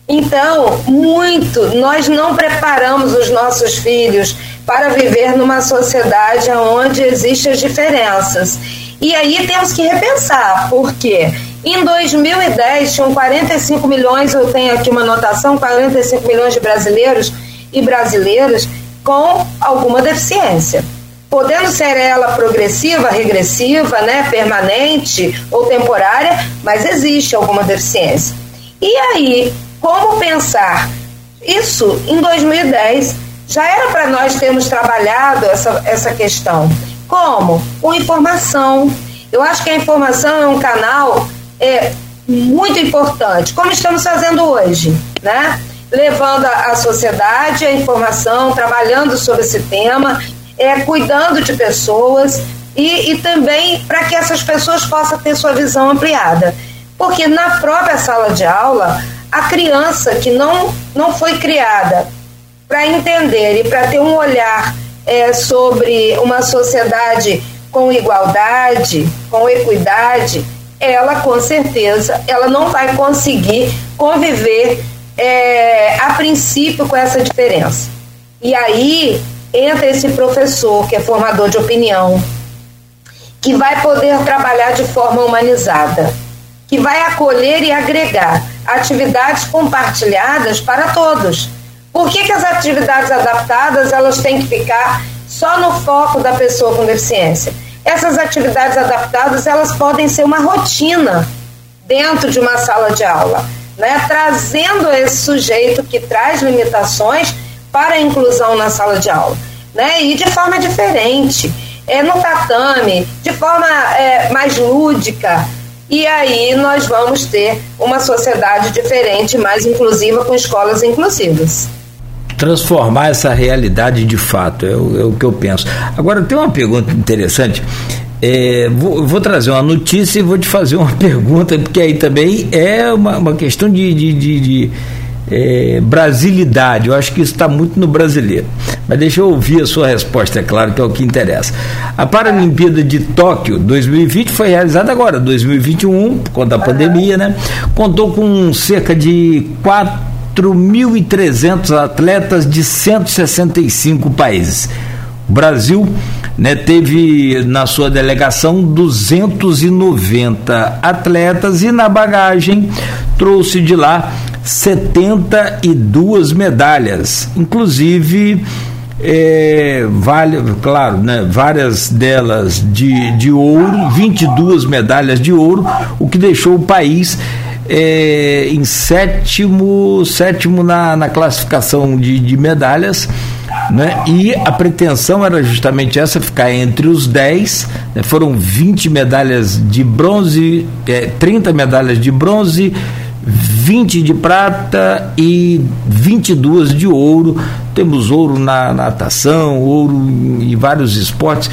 S3: Então, muito, nós não preparamos os nossos filhos para viver numa sociedade onde existem as diferenças. E aí temos que repensar, porque em 2010 tinham 45 milhões, eu tenho aqui uma anotação, 45 milhões de brasileiros e brasileiras com alguma deficiência. Podendo ser ela progressiva, regressiva, né, permanente ou temporária, mas existe alguma deficiência. E aí, como pensar isso em 2010? Já era para nós termos trabalhado essa, essa questão. Como? Com informação. Eu acho que a informação é um canal é, muito importante, como estamos fazendo hoje, né? levando à sociedade a informação, trabalhando sobre esse tema, é, cuidando de pessoas e, e também para que essas pessoas possam ter sua visão ampliada. Porque na própria sala de aula, a criança que não, não foi criada para entender e para ter um olhar é, sobre uma sociedade com igualdade, com equidade, ela com certeza ela não vai conseguir conviver é, a princípio com essa diferença. E aí entra esse professor que é formador de opinião, que vai poder trabalhar de forma humanizada, que vai acolher e agregar atividades compartilhadas para todos. Por que, que as atividades adaptadas elas têm que ficar só no foco da pessoa com deficiência? Essas atividades adaptadas elas podem ser uma rotina dentro de uma sala de aula né, trazendo esse sujeito que traz limitações para a inclusão na sala de aula, né, e de forma diferente, é, no tatame, de forma é, mais lúdica, e aí nós vamos ter uma sociedade diferente, mais inclusiva, com escolas inclusivas
S2: transformar essa realidade de fato, é o, é o, que eu penso. Agora, tem uma pergunta interessante. É, vou, vou, trazer uma notícia e vou te fazer uma pergunta, porque aí também é uma, uma questão de, de, de, de é, brasilidade. Eu acho que isso está muito no brasileiro. Mas deixa eu ouvir a sua resposta, é claro que é o que interessa. A Paralimpíada de Tóquio 2020 foi realizada agora, 2021, por conta da pandemia, né? Contou com cerca de 4.300 atletas de 165 países. O Brasil né, teve na sua delegação 290 atletas e na bagagem trouxe de lá 72 medalhas, inclusive é, vale, claro, né, várias delas de, de ouro, 22 medalhas de ouro, o que deixou o país é, em sétimo, sétimo na, na classificação de, de medalhas né? E a pretensão era justamente essa, ficar entre os 10. Né? Foram 20 medalhas de bronze, é, 30 medalhas de bronze, 20 de prata e 22 de ouro. Temos ouro na natação, ouro em vários esportes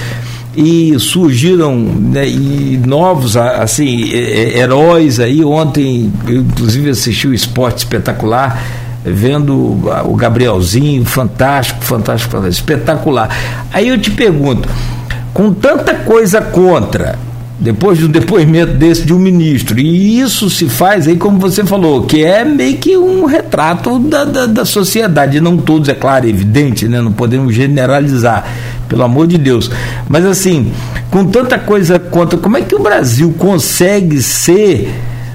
S2: e surgiram né, e novos assim heróis aí ontem eu inclusive assisti o esporte espetacular vendo o Gabrielzinho, fantástico, fantástico, fantástico, espetacular. Aí eu te pergunto, com tanta coisa contra, depois de um depoimento desse de um ministro, e isso se faz aí, como você falou, que é meio que um retrato da, da, da sociedade, não todos, é claro, é evidente, né? não podemos generalizar, pelo amor de Deus. Mas assim, com tanta coisa contra, como é que o Brasil consegue ser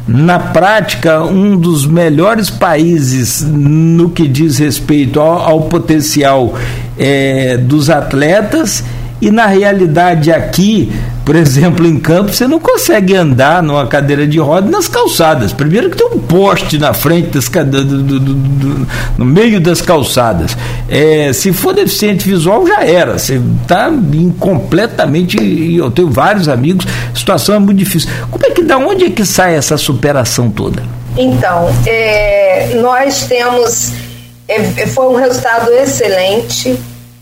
S2: na prática, um dos melhores países no que diz respeito ao, ao potencial é, dos atletas e na realidade aqui, por exemplo, em campo, você não consegue andar numa cadeira de roda nas calçadas. Primeiro que tem um poste na frente das do, do, do, no meio das calçadas. É, se for deficiente visual, já era. Você está completamente. Eu tenho vários amigos, a situação é muito difícil. Como é que da onde é que sai essa superação toda?
S3: Então, é, nós temos é, foi um resultado excelente.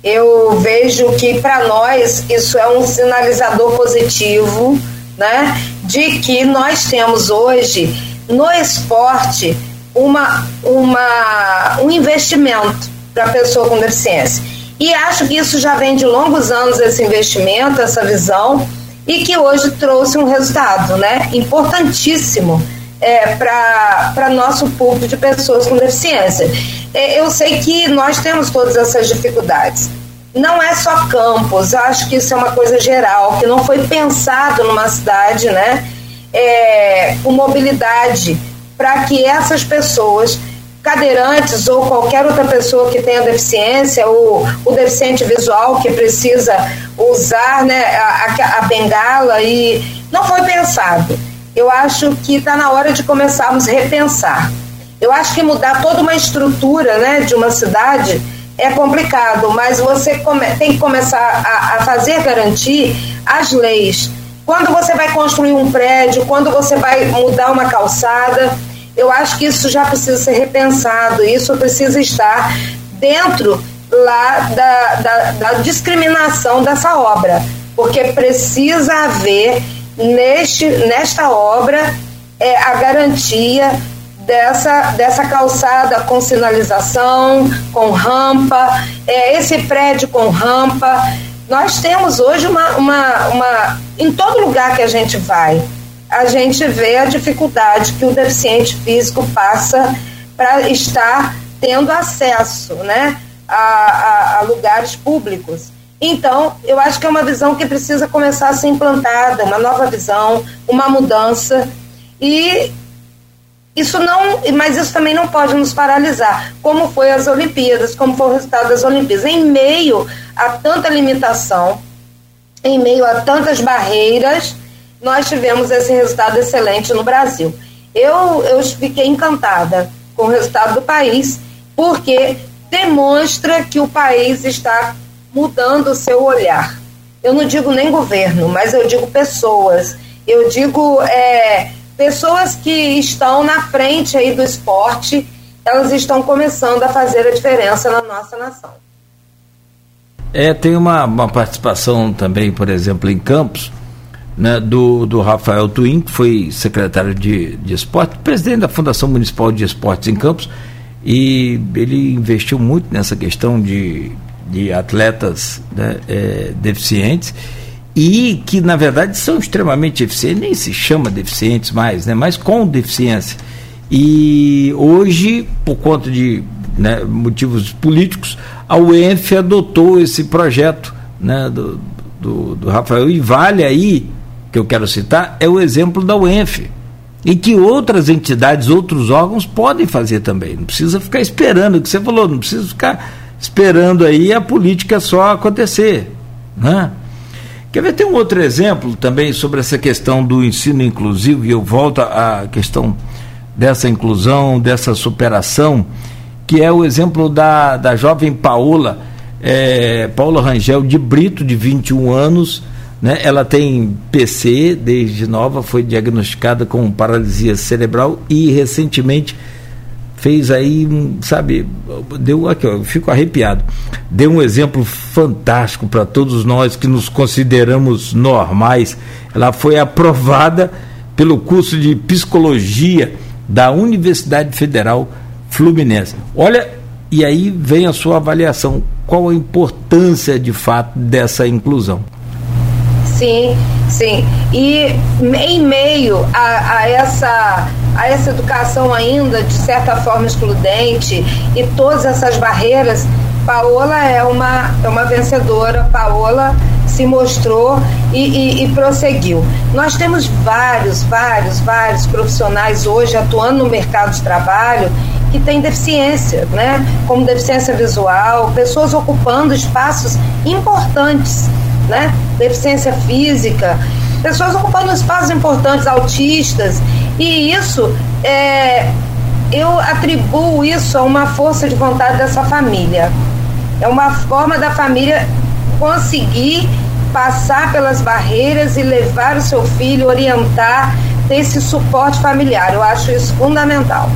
S3: Eu vejo que para nós isso é um sinalizador positivo, né? De que nós temos hoje no esporte uma, uma, um investimento para a pessoa com deficiência. E acho que isso já vem de longos anos, esse investimento, essa visão, e que hoje trouxe um resultado né, importantíssimo é, para nosso público de pessoas com deficiência. É, eu sei que nós temos todas essas dificuldades. Não é só campos, acho que isso é uma coisa geral, que não foi pensado numa cidade né, é, com mobilidade para que essas pessoas cadeirantes ou qualquer outra pessoa que tenha deficiência, ou o deficiente visual que precisa usar né, a, a bengala e não foi pensado. Eu acho que está na hora de começarmos a repensar. Eu acho que mudar toda uma estrutura né, de uma cidade é complicado, mas você tem que começar a, a fazer garantir as leis. Quando você vai construir um prédio, quando você vai mudar uma calçada, eu acho que isso já precisa ser repensado, isso precisa estar dentro lá da, da, da discriminação dessa obra, porque precisa haver neste, nesta obra é, a garantia dessa, dessa calçada com sinalização, com rampa, é, esse prédio com rampa. Nós temos hoje uma, uma, uma. Em todo lugar que a gente vai, a gente vê a dificuldade que o deficiente físico passa para estar tendo acesso né, a, a, a, lugares públicos. Então, eu acho que é uma visão que precisa começar a ser implantada, uma nova visão, uma mudança. E isso não, mas isso também não pode nos paralisar, como foi as Olimpíadas, como foi o resultado das Olimpíadas. Em meio a tanta limitação, em meio a tantas barreiras, nós tivemos esse resultado excelente no Brasil. Eu, eu fiquei encantada com o resultado do país, porque demonstra que o país está mudando o seu olhar. Eu não digo nem governo, mas eu digo pessoas. Eu digo é, pessoas que estão na frente aí do esporte, elas estão começando a fazer a diferença na nossa nação.
S2: É, tem uma, uma participação também, por exemplo, em Campos, né, do, do Rafael Twin, que foi secretário de, de esporte, presidente da Fundação Municipal de Esportes em Campos, e ele investiu muito nessa questão de, de atletas né, é, deficientes e que na verdade são extremamente eficientes, nem se chama deficientes mais, né, mas com deficiência. E hoje, por conta de né, motivos políticos, a UENF adotou esse projeto né, do, do, do Rafael e vale aí que eu quero citar é o exemplo da UENF. E que outras entidades, outros órgãos podem fazer também. Não precisa ficar esperando, o que você falou, não precisa ficar esperando aí a política só acontecer. Né? Quer ver, tem um outro exemplo também sobre essa questão do ensino inclusivo, e eu volto à questão dessa inclusão, dessa superação, que é o exemplo da, da jovem Paola, é, Paula Rangel de Brito, de 21 anos, né? Ela tem PC desde nova, foi diagnosticada com paralisia cerebral e recentemente fez aí, sabe, deu aqui, eu fico arrepiado. Deu um exemplo fantástico para todos nós que nos consideramos normais. Ela foi aprovada pelo curso de psicologia da Universidade Federal Fluminense. Olha, e aí vem a sua avaliação. Qual a importância de fato dessa inclusão?
S3: Sim, sim. E em meio a, a, essa, a essa educação ainda, de certa forma, excludente e todas essas barreiras, Paola é uma, é uma vencedora, Paola se mostrou e, e, e, prosseguiu. Nós temos vários, vários, vários profissionais hoje atuando no mercado de trabalho que têm deficiência, né? como deficiência visual, pessoas ocupando espaços importantes né? deficiência física, pessoas ocupando espaços importantes, autistas, e isso é, eu atribuo isso a uma força de vontade dessa família. É uma forma da família conseguir passar pelas barreiras e levar o seu filho, orientar, ter esse suporte familiar. Eu acho isso fundamental.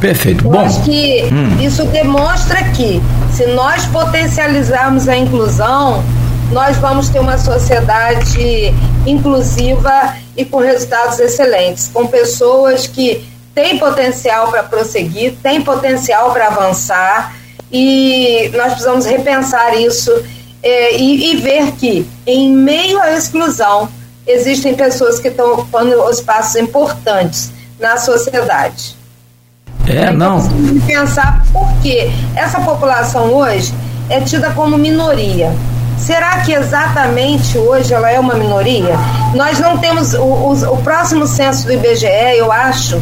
S2: Perfeito.
S3: Eu
S2: Bom,
S3: acho que hum. isso demonstra que se nós potencializarmos a inclusão, nós vamos ter uma sociedade inclusiva e com resultados excelentes, com pessoas que têm potencial para prosseguir, têm potencial para avançar e nós precisamos repensar isso é, e, e, ver que, em meio à exclusão, existem pessoas que estão ocupando espaços importantes na sociedade.
S2: É, então, não.
S3: Precisamos pensar por que essa população hoje é tida como minoria. Será que exatamente hoje ela é uma minoria? Nós não temos o, o, o próximo censo do IBGE, eu acho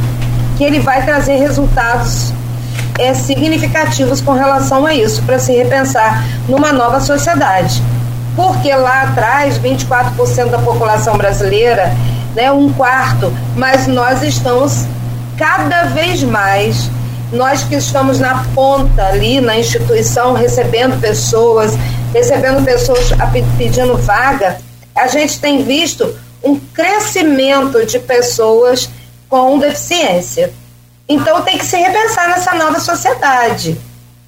S3: que ele vai trazer resultados é, significativos com relação a isso, para se repensar numa nova sociedade. Porque lá atrás, 24% da população brasileira, né, um quarto, mas nós estamos cada vez mais, nós que estamos na ponta ali, na instituição, recebendo pessoas, recebendo pessoas pedindo vaga, a gente tem visto um crescimento de pessoas com deficiência. Então tem que se repensar nessa nova sociedade,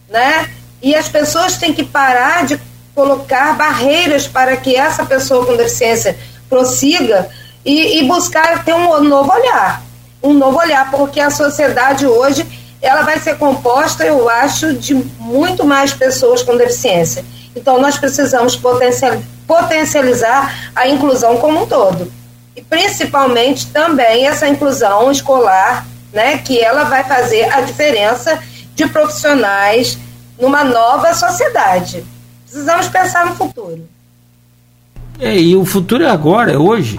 S3: né? E as pessoas têm que parar de colocar barreiras para que essa pessoa com deficiência prossiga e, e buscar ter um novo olhar, um novo olhar, porque a sociedade hoje ela vai ser composta, eu acho, de muito mais pessoas com deficiência. Então nós precisamos potencializar a inclusão como um todo e principalmente também essa inclusão escolar né, que ela vai fazer a diferença de profissionais numa nova sociedade. Precisamos pensar no futuro.
S2: É, e o futuro é agora, é hoje.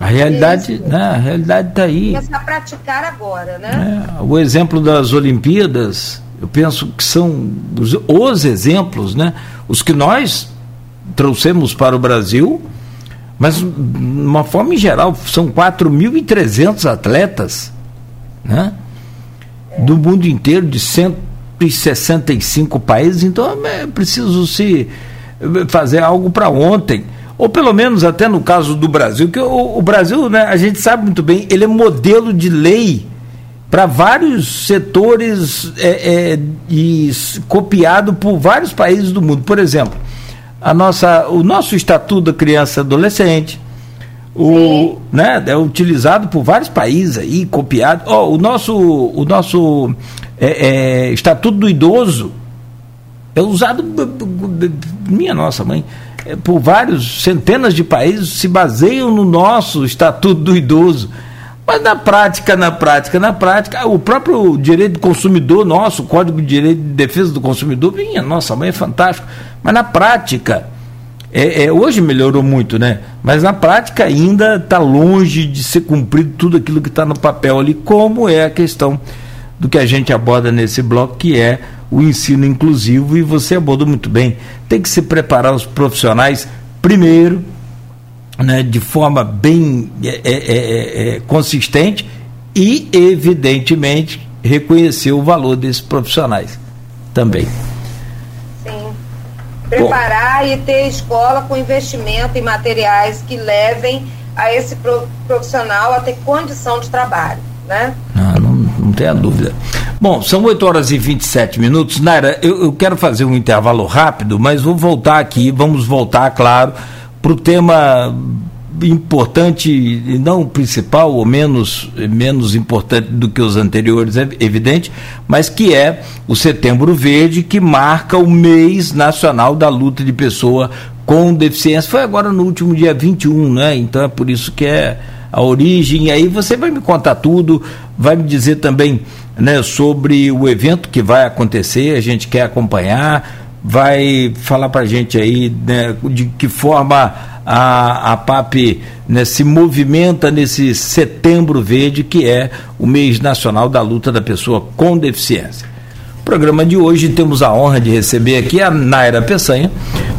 S2: A realidade, né, a realidade está aí.
S3: Começar a praticar agora, né?
S2: É, o exemplo das Olimpíadas, eu penso que são os, os exemplos, né? Os que nós trouxemos para o Brasil, mas de uma forma em geral, são 4.300 atletas né? do mundo inteiro, de 165 países, então é preciso se fazer algo para ontem. Ou pelo menos até no caso do Brasil, que o, o Brasil, né, a gente sabe muito bem, ele é modelo de lei para vários setores é, é, e copiado por vários países do mundo. Por exemplo, a nossa, o nosso Estatuto da Criança e Adolescente, o, né, é utilizado por vários países aí, copiado. Oh, o nosso, o nosso é, é, Estatuto do Idoso é usado, minha nossa mãe, é, por vários, centenas de países se baseiam no nosso Estatuto do Idoso. Mas na prática, na prática, na prática, o próprio direito do consumidor nosso, o Código de Direito de Defesa do Consumidor, minha nossa mãe é fantástico. Mas na prática, é, é, hoje melhorou muito, né? Mas na prática ainda está longe de ser cumprido tudo aquilo que está no papel ali, como é a questão do que a gente aborda nesse bloco, que é o ensino inclusivo, e você abordou muito bem. Tem que se preparar os profissionais primeiro, né, de forma bem é, é, é, é consistente e, evidentemente, reconhecer o valor desses profissionais também
S3: preparar Bom. e ter escola com investimento em materiais que levem a esse profissional a ter condição de trabalho, né?
S2: Ah, não, não tenha dúvida. Bom, são 8 horas e 27 minutos. Naira, eu, eu quero fazer um intervalo rápido, mas vou voltar aqui, vamos voltar, claro, para o tema importante, não principal ou menos, menos importante do que os anteriores, é evidente, mas que é o Setembro Verde, que marca o mês nacional da luta de pessoa com deficiência. Foi agora no último dia 21, né? Então é por isso que é a origem. E aí você vai me contar tudo, vai me dizer também né, sobre o evento que vai acontecer, a gente quer acompanhar, vai falar para a gente aí né, de que forma a, a PAP né, se movimenta nesse setembro verde, que é o mês nacional da luta da pessoa com deficiência. Programa de hoje temos a honra de receber aqui a Naira Peçanha,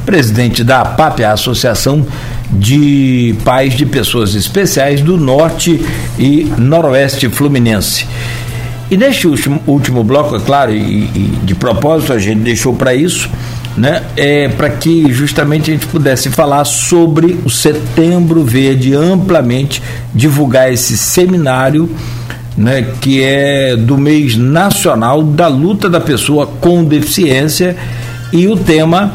S2: presidente da APAP, a Associação de Pais de Pessoas Especiais do Norte e Noroeste Fluminense. E neste último, último bloco, é claro, e, e de propósito, a gente deixou para isso, né, é, para que justamente a gente pudesse falar sobre o Setembro Verde amplamente, divulgar esse seminário né, que é do mês nacional da luta da pessoa com deficiência e o tema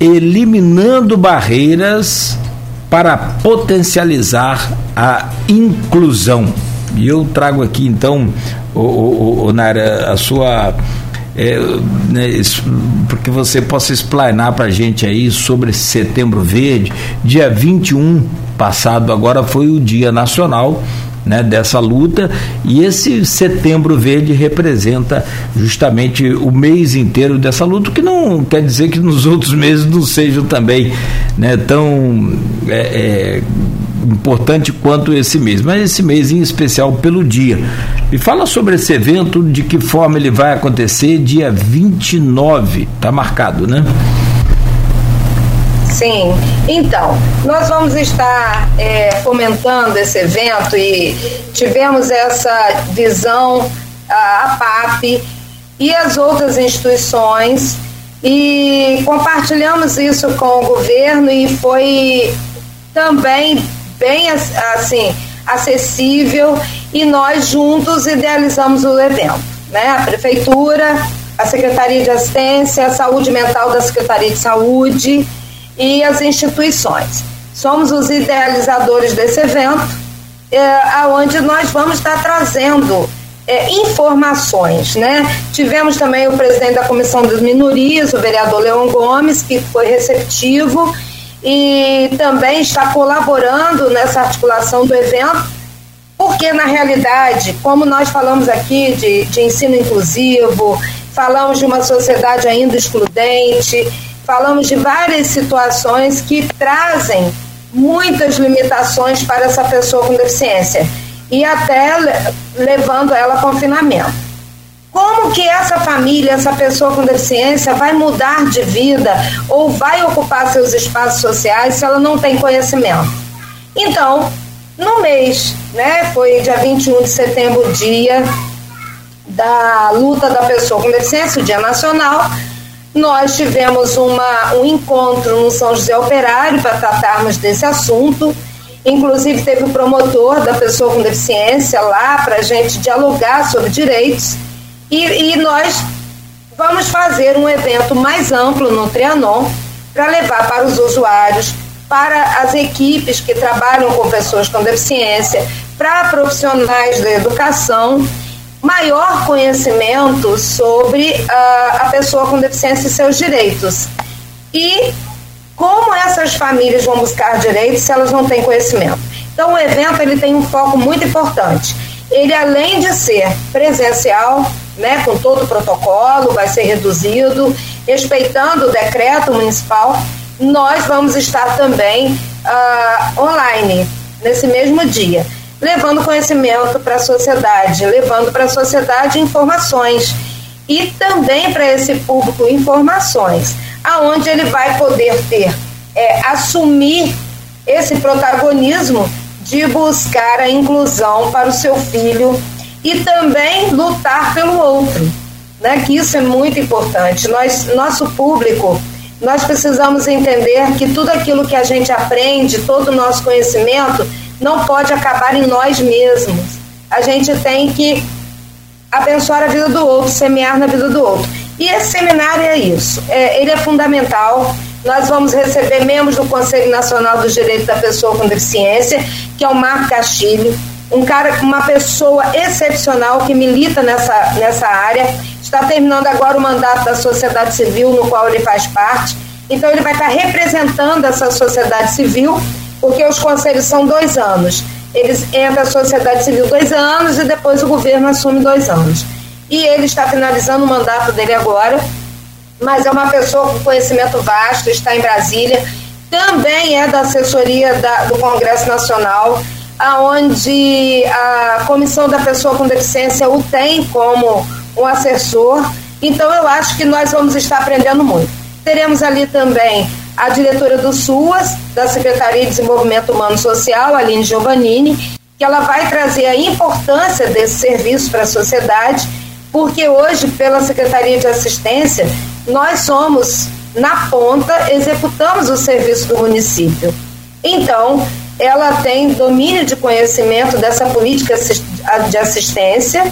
S2: eliminando barreiras para potencializar a inclusão. E eu trago aqui então, o, o, o Nara, a sua. É, né, porque você possa explanar para a gente aí sobre Setembro Verde. Dia 21 passado, agora foi o Dia Nacional né, dessa luta e esse setembro verde representa justamente o mês inteiro dessa luta, que não quer dizer que nos outros meses não sejam também né, tão é, é, importante quanto esse mês, mas esse mês em especial pelo dia. Me fala sobre esse evento, de que forma ele vai acontecer, dia 29, está marcado, né?
S3: Sim, então, nós vamos estar é, fomentando esse evento e tivemos essa visão, a, PAP e as outras instituições, e compartilhamos isso com o governo e foi também bem assim acessível e nós juntos idealizamos o evento, né? A prefeitura, a Secretaria de Assistência, a Saúde Mental da Secretaria de Saúde e as instituições. Somos os idealizadores desse evento, é, aonde nós vamos estar trazendo é, informações, né? Tivemos também o presidente da Comissão das Minorias, o vereador Leon Gomes, que foi receptivo e também está colaborando nessa articulação do evento, porque na realidade, como nós falamos aqui de, de ensino inclusivo, falamos de uma sociedade ainda excludente, falamos de várias situações que trazem muitas limitações para essa pessoa com deficiência e até levando ela a confinamento. Como que essa família, essa pessoa com deficiência vai mudar de vida ou vai ocupar seus espaços sociais se ela não tem conhecimento? Então, no mês, né, foi dia 21 de setembro, dia da luta da pessoa com deficiência, o Dia Nacional, nós tivemos uma, um encontro no São José Operário para tratarmos desse assunto. Inclusive, teve o promotor da pessoa com deficiência lá para a gente dialogar sobre direitos. E, e nós vamos fazer um evento mais amplo no Trianon para levar para os usuários, para as equipes que trabalham com pessoas com deficiência, para profissionais da educação maior conhecimento sobre uh, a pessoa com deficiência e seus direitos. E como essas famílias vão buscar direitos se elas não têm conhecimento. Então o evento ele tem um foco muito importante. Ele além de ser presencial, né, com todo o protocolo, vai ser reduzido, respeitando o decreto municipal, nós vamos estar também uh, online nesse mesmo dia levando conhecimento para a sociedade, levando para a sociedade informações e também para esse público informações, aonde ele vai poder ter é, assumir esse protagonismo de buscar a inclusão para o seu filho e também lutar pelo outro, né? Que isso é muito importante. Nós, nosso público, nós precisamos entender que tudo aquilo que a gente aprende, todo o nosso conhecimento não pode acabar em nós mesmos. A gente tem que abençoar a vida do outro, semear na vida do outro. E esse seminário é isso, é, ele é fundamental. Nós vamos receber membros do Conselho Nacional dos Direitos da Pessoa com Deficiência, que é o Marco Castilho, um cara, uma pessoa excepcional que milita nessa, nessa área. Está terminando agora o mandato da sociedade civil, no qual ele faz parte. Então, ele vai estar representando essa sociedade civil porque os conselhos são dois anos. Eles entra a sociedade civil dois anos e depois o governo assume dois anos. E ele está finalizando o mandato dele agora, mas é uma pessoa com conhecimento vasto, está em Brasília, também é da assessoria da, do Congresso Nacional, aonde a Comissão da Pessoa com Deficiência o tem como um assessor. Então eu acho que nós vamos estar aprendendo muito. Teremos ali também a diretora do SUAS, da Secretaria de Desenvolvimento Humano Social, Aline Giovannini, que ela vai trazer a importância desse serviço para a sociedade, porque hoje, pela Secretaria de Assistência, nós somos, na ponta, executamos o serviço do município. Então, ela tem domínio de conhecimento dessa política de assistência.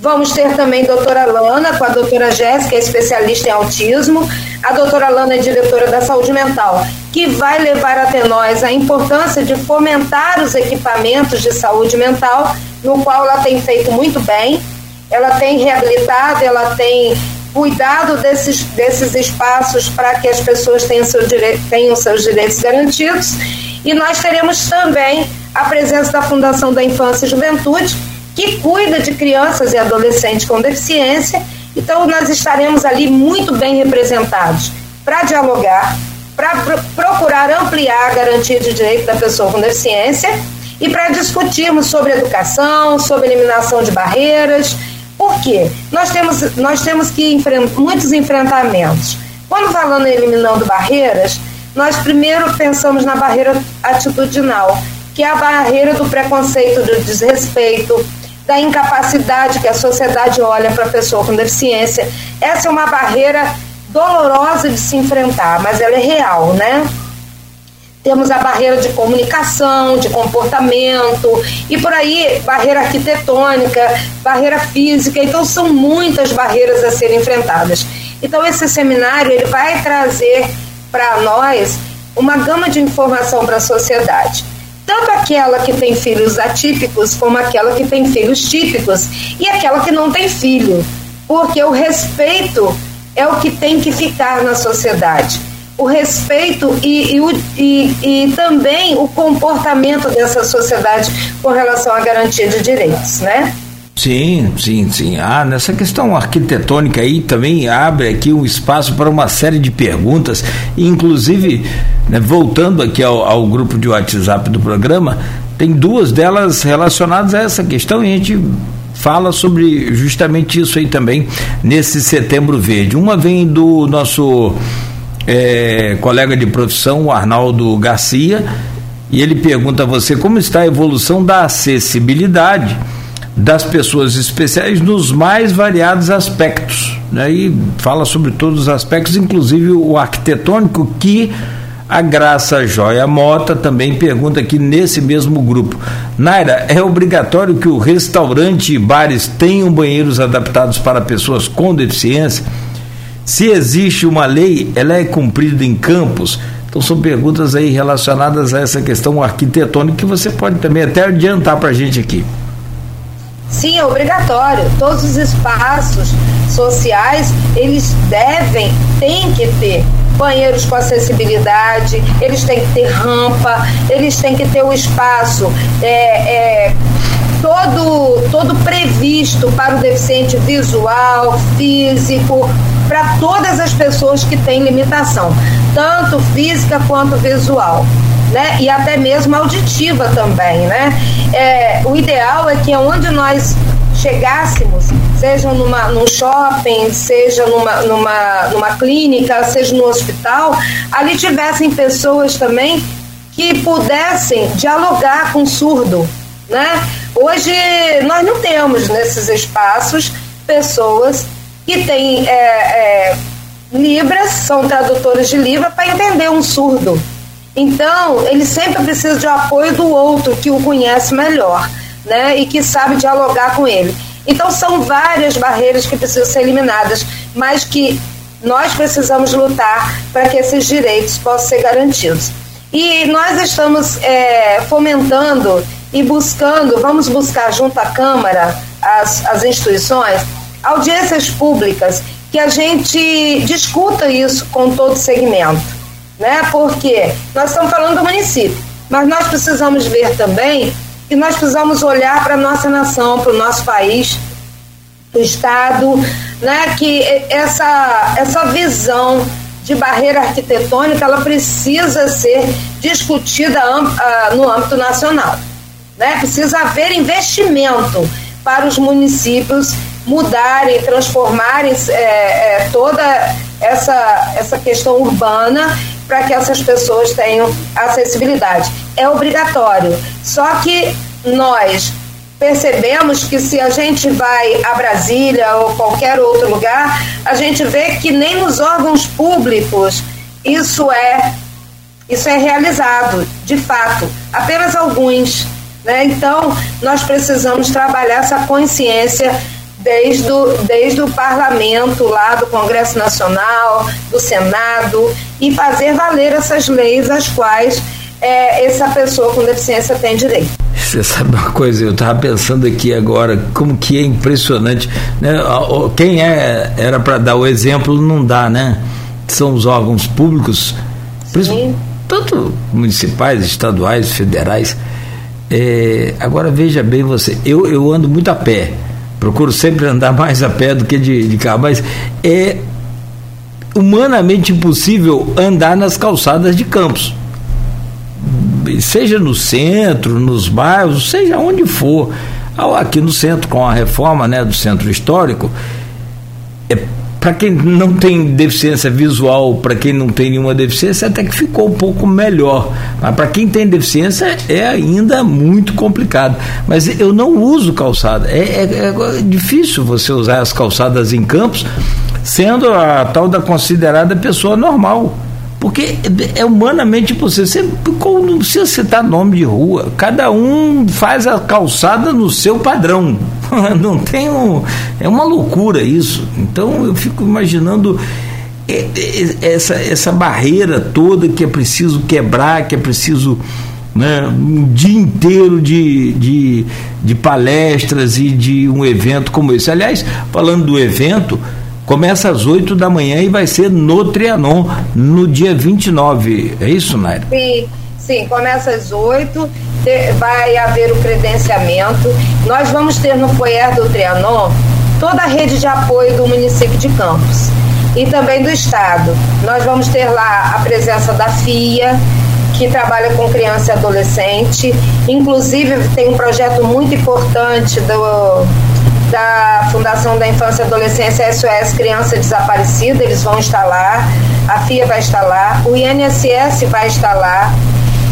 S3: Vamos ter também a doutora Lana, com a doutora Jéssica, especialista em autismo. A doutora Lana é diretora da saúde mental, que vai levar até nós a importância de fomentar os equipamentos de saúde mental, no qual ela tem feito muito bem. Ela tem reabilitado, ela tem cuidado desses, desses espaços para que as pessoas tenham, seu direito, tenham seus direitos garantidos. E nós teremos também a presença da Fundação da Infância e Juventude, que cuida de crianças e adolescentes com deficiência. Então, nós estaremos ali muito bem representados para dialogar, para procurar ampliar a garantia de direito da pessoa com deficiência e para discutirmos sobre educação, sobre eliminação de barreiras por quê? Nós temos, nós temos que enfrentar muitos enfrentamentos. Quando falando em eliminando barreiras, nós primeiro pensamos na barreira atitudinal, que é a barreira do preconceito, do desrespeito, da incapacidade que a sociedade olha para a pessoa com deficiência. Essa é uma barreira dolorosa de se enfrentar, mas ela é real, né? temos a barreira de comunicação, de comportamento e por aí barreira arquitetônica, barreira física, então são muitas barreiras a serem enfrentadas. Então esse seminário ele vai trazer para nós uma gama de informação para a sociedade. Tanto aquela que tem filhos atípicos, como aquela que tem filhos típicos, e aquela que não tem filho. Porque o respeito é o que tem que ficar na sociedade o respeito e, e, e, e, também o comportamento dessa sociedade com relação à garantia de direitos, né?
S2: Sim, sim, sim. Ah, nessa questão arquitetônica aí também abre aqui um espaço para uma série de perguntas, inclusive, né, voltando aqui ao, ao grupo de WhatsApp do programa, tem duas delas relacionadas a essa questão e a gente fala sobre justamente isso aí também nesse setembro verde. Uma vem do nosso é, colega de profissão, o Arnaldo Garcia, e ele pergunta a você como está a evolução da acessibilidade das pessoas especiais nos mais variados aspectos. Né? E fala sobre todos os aspectos, inclusive o arquitetônico, que a Graça Joia Mota também pergunta aqui nesse mesmo grupo. Naira, é obrigatório que o restaurante e bares tenham banheiros adaptados para pessoas com deficiência? Se existe uma lei, ela é cumprida em campos? Então são perguntas aí relacionadas a essa questão arquitetônica que você pode também até adiantar para a gente aqui.
S3: Sim, é obrigatório. Todos os espaços sociais, eles devem, têm que ter banheiros com acessibilidade, eles têm que ter rampa, eles têm que ter o espaço é, é, todo, todo previsto para o deficiente visual, físico, para todas as pessoas que têm limitação, tanto física quanto visual. Né? E até mesmo auditiva também, né? É, o ideal é que onde nós chegássemos, seja numa, num shopping, seja numa, numa, numa clínica, seja no hospital, ali tivessem pessoas também que pudessem dialogar com o surdo, né? Hoje nós não temos nesses espaços pessoas que têm é, é, Libras, são tradutores de Libra, para entender um surdo. Então, ele sempre precisa de apoio do outro que o conhece melhor, né? E que sabe dialogar com ele. Então, são várias barreiras que precisam ser eliminadas, mas que nós precisamos lutar para que esses direitos possam ser garantidos. E nós estamos é, fomentando e buscando, vamos buscar junto à Câmara, as, as instituições, audiências públicas, que a gente discuta isso com todo o segmento. Né? Porque nós estamos falando do município, mas nós precisamos ver também que nós precisamos olhar para a nossa nação, para o nosso país, para o Estado, né? que essa, essa visão de barreira arquitetônica ela precisa ser discutida uh, no âmbito nacional. Né? Precisa haver investimento para os municípios mudarem, transformarem é, é, toda essa, essa questão urbana para que essas pessoas tenham acessibilidade. É obrigatório. Só que nós percebemos que se a gente vai a Brasília ou qualquer outro lugar, a gente vê que nem nos órgãos públicos isso é isso é realizado, de fato. apenas alguns. Né? Então, nós precisamos trabalhar essa consciência desde o, desde o parlamento, lá do Congresso Nacional, do Senado, e fazer valer essas leis às quais é, essa pessoa com deficiência tem direito.
S2: Você sabe uma coisa, eu estava pensando aqui agora, como que é impressionante. Né? Quem é, era para dar o exemplo, não dá, né? São os órgãos públicos, tanto municipais, estaduais, federais. É, agora veja bem você, eu, eu ando muito a pé procuro sempre andar mais a pé do que de, de carro, mas é humanamente impossível andar nas calçadas de campos. Seja no centro, nos bairros, seja onde for. Aqui no centro, com a reforma né, do centro histórico, é para quem não tem deficiência visual, para quem não tem nenhuma deficiência, até que ficou um pouco melhor. Mas para quem tem deficiência é ainda muito complicado. Mas eu não uso calçada. É, é, é difícil você usar as calçadas em campos, sendo a tal da considerada pessoa normal. Porque é humanamente impossível. Você não precisa citar nome de rua. Cada um faz a calçada no seu padrão. Não tem um, é uma loucura isso. Então eu fico imaginando essa, essa barreira toda que é preciso quebrar, que é preciso né, um dia inteiro de, de, de palestras e de um evento como esse. Aliás, falando do evento, Começa às 8 da manhã e vai ser no Trianon, no dia 29. É isso, Naira?
S3: Sim, sim, começa às 8, vai haver o credenciamento. Nós vamos ter no foyer do Trianon toda a rede de apoio do município de Campos e também do Estado. Nós vamos ter lá a presença da FIA, que trabalha com criança e adolescente. Inclusive, tem um projeto muito importante do da Fundação da Infância e Adolescência SOS Criança Desaparecida, eles vão estar lá, a FIA vai estar lá, o INSS vai estar lá,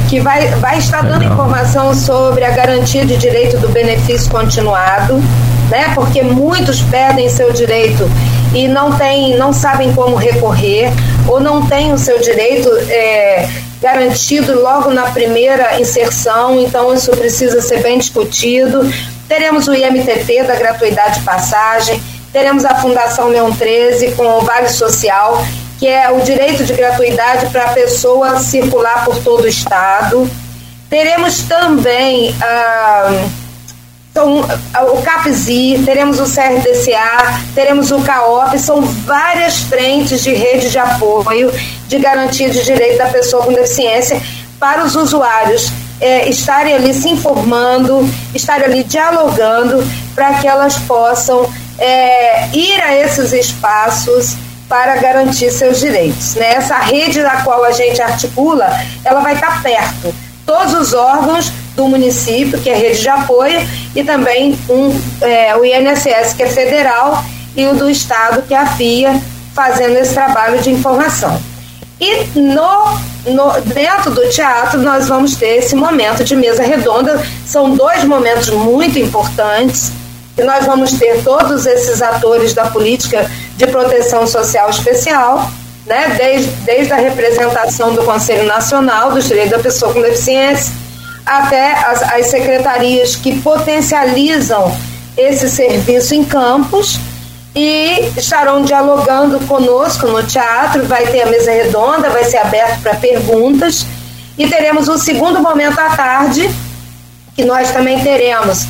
S3: que vai, vai estar dando Legal. informação sobre a garantia de direito do benefício continuado, né? Porque muitos perdem seu direito e não tem, não sabem como recorrer ou não têm o seu direito é, garantido logo na primeira inserção, então isso precisa ser bem discutido. Teremos o IMTT da gratuidade de passagem, teremos a Fundação Leão 13 com o Vale Social, que é o direito de gratuidade para a pessoa circular por todo o estado. Teremos também ah, então, o CAPSI, teremos o CRDCA, teremos o CAOP, são várias frentes de rede de apoio de garantia de direito da pessoa com deficiência para os usuários é, estarem ali se informando, estarem ali dialogando para que elas possam é, ir a esses espaços para garantir seus direitos. Né? Essa rede da qual a gente articula, ela vai estar perto. Todos os órgãos do município, que é rede de apoio, e também um, é, o INSS, que é federal, e o do Estado, que é a FIA, fazendo esse trabalho de informação. E no, no, dentro do teatro nós vamos ter esse momento de mesa redonda. São dois momentos muito importantes. E nós vamos ter todos esses atores da política de proteção social especial, né? desde, desde a representação do Conselho Nacional dos Direitos da Pessoa com Deficiência, até as, as secretarias que potencializam esse serviço em campos e estarão dialogando conosco no teatro. Vai ter a mesa redonda, vai ser aberto para perguntas. E teremos um segundo momento à tarde, que nós também teremos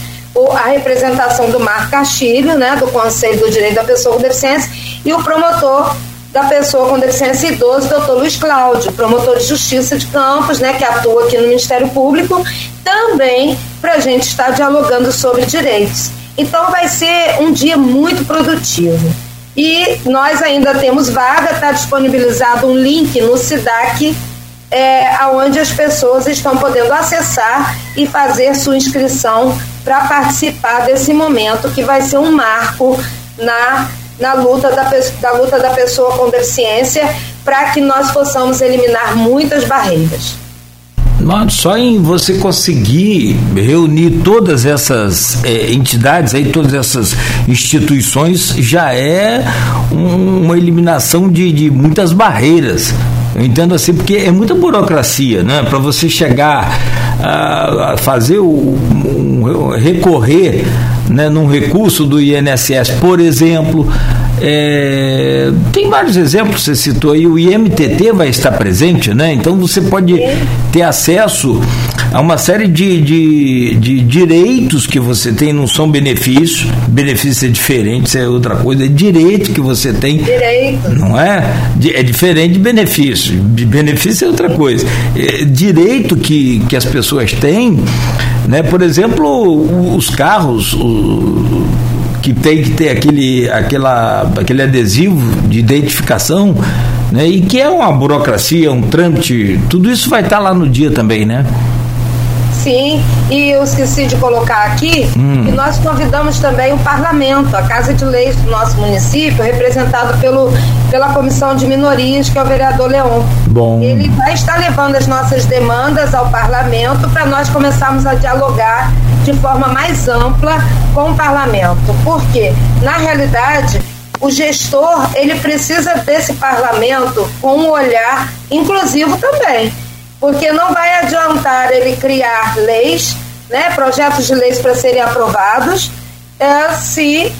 S3: a representação do Marco Castilho, né, do Conselho do Direito da Pessoa com Deficiência, e o promotor da pessoa com deficiência idoso, doutor Luiz Cláudio, promotor de justiça de Campos, né, que atua aqui no Ministério Público, também para a gente estar dialogando sobre direitos. Então vai ser um dia muito produtivo. E nós ainda temos vaga, está disponibilizado um link no SIDAC, é, onde as pessoas estão podendo acessar e fazer sua inscrição para participar desse momento que vai ser um marco na, na luta, da, da luta da pessoa com deficiência para que nós possamos eliminar muitas barreiras.
S2: Só em você conseguir reunir todas essas é, entidades, aí, todas essas instituições, já é um, uma eliminação de, de muitas barreiras. Eu entendo assim, porque é muita burocracia, né? Para você chegar a, fazer o um, recorrer né, num recurso do INSS, por exemplo. É, tem vários exemplos, você citou aí, o IMTT vai estar presente, né? Então você pode ter acesso a uma série de, de, de direitos que você tem, não são benefícios, benefício é diferente, isso é outra coisa, é direito que você tem. Direito. Não é? É diferente de benefício. Benefício é outra coisa. É direito que, que as pessoas têm, né? Por exemplo, os carros. O, que tem que ter aquele, aquela, aquele adesivo de identificação, né? E que é uma burocracia, um trâmite, tudo isso vai estar lá no dia também, né?
S3: Sim, e eu esqueci de colocar aqui hum. que nós convidamos também o parlamento, a Casa de Leis do nosso município, representado pelo, pela Comissão de Minorias, que é o vereador Leon.
S2: Bom.
S3: Ele vai estar levando as nossas demandas ao parlamento para nós começarmos a dialogar de forma mais ampla com o parlamento. Porque, na realidade, o gestor ele precisa desse parlamento com um olhar inclusivo também porque não vai adiantar ele criar leis, né, projetos de leis para serem aprovados, é, se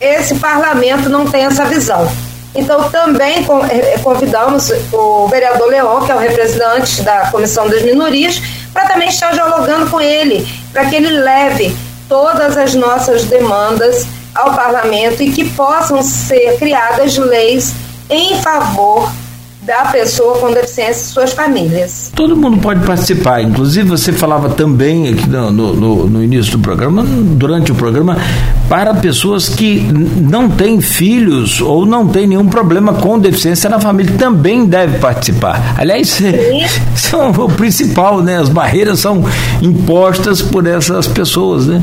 S3: esse parlamento não tem essa visão. Então, também é, convidamos o vereador Leon, que é o representante da Comissão das Minorias, para também estar dialogando com ele, para que ele leve todas as nossas demandas ao parlamento e que possam ser criadas leis em favor da pessoa com deficiência e suas famílias.
S2: Todo mundo pode participar, inclusive você falava também aqui no, no, no início do programa, durante o programa, para pessoas que não têm filhos ou não têm nenhum problema com deficiência na família, também deve participar. Aliás, isso é o principal, né? As barreiras são impostas por essas pessoas, né?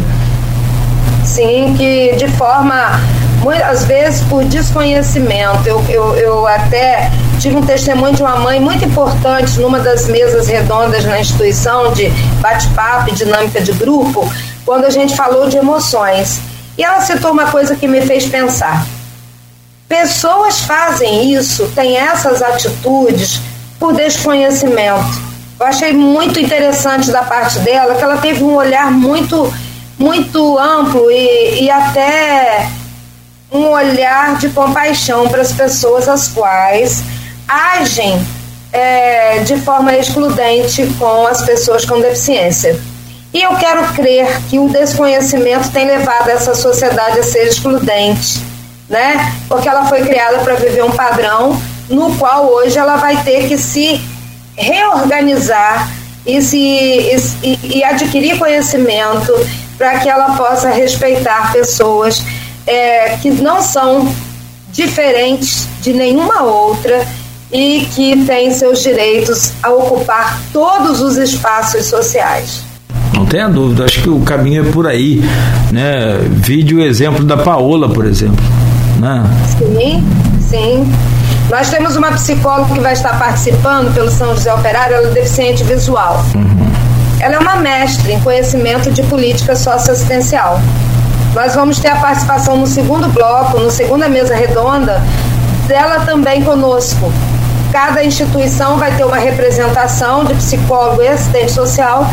S3: Sim, que de forma muitas vezes por desconhecimento. Eu, eu, eu até tive um testemunho de uma mãe muito importante numa das mesas redondas na instituição de bate-papo e dinâmica de grupo, quando a gente falou de emoções. E ela citou uma coisa que me fez pensar. Pessoas fazem isso, têm essas atitudes por desconhecimento. Eu achei muito interessante da parte dela que ela teve um olhar muito, muito amplo e, e até um olhar de compaixão para as pessoas as quais agem é, de forma excludente com as pessoas com deficiência. E eu quero crer que o desconhecimento tem levado essa sociedade a ser excludente, né? Porque ela foi criada para viver um padrão no qual hoje ela vai ter que se reorganizar e, se, e, e adquirir conhecimento para que ela possa respeitar pessoas é, que não são diferentes de nenhuma outra e que têm seus direitos a ocupar todos os espaços sociais.
S2: Não tenha dúvida, acho que o caminho é por aí, né? Vídeo exemplo da Paola, por exemplo, né?
S3: Sim, sim. Nós temos uma psicóloga que vai estar participando pelo São José Operário, ela é deficiente visual. Uhum. Ela é uma mestre em conhecimento de política socioassistencial. Nós vamos ter a participação no segundo bloco, no segunda mesa redonda, dela também conosco. Cada instituição vai ter uma representação de psicólogo e assistente social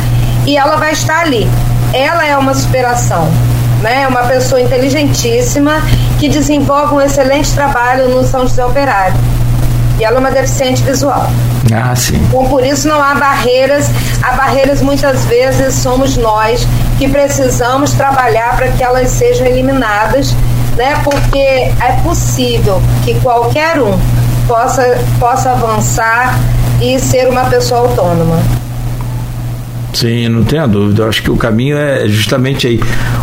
S3: e ela vai estar ali. Ela é uma superação, né? É uma pessoa inteligentíssima que desenvolve um excelente trabalho no São José Operário. E ela é uma deficiente visual.
S2: Ah, sim.
S3: Então, por isso não há barreiras. Há barreiras muitas vezes somos nós que precisamos trabalhar para que elas sejam eliminadas, né? Porque é possível que qualquer um possa, possa avançar e ser uma pessoa autônoma.
S2: Sim, não tenha dúvida. Eu acho que o caminho é justamente aí.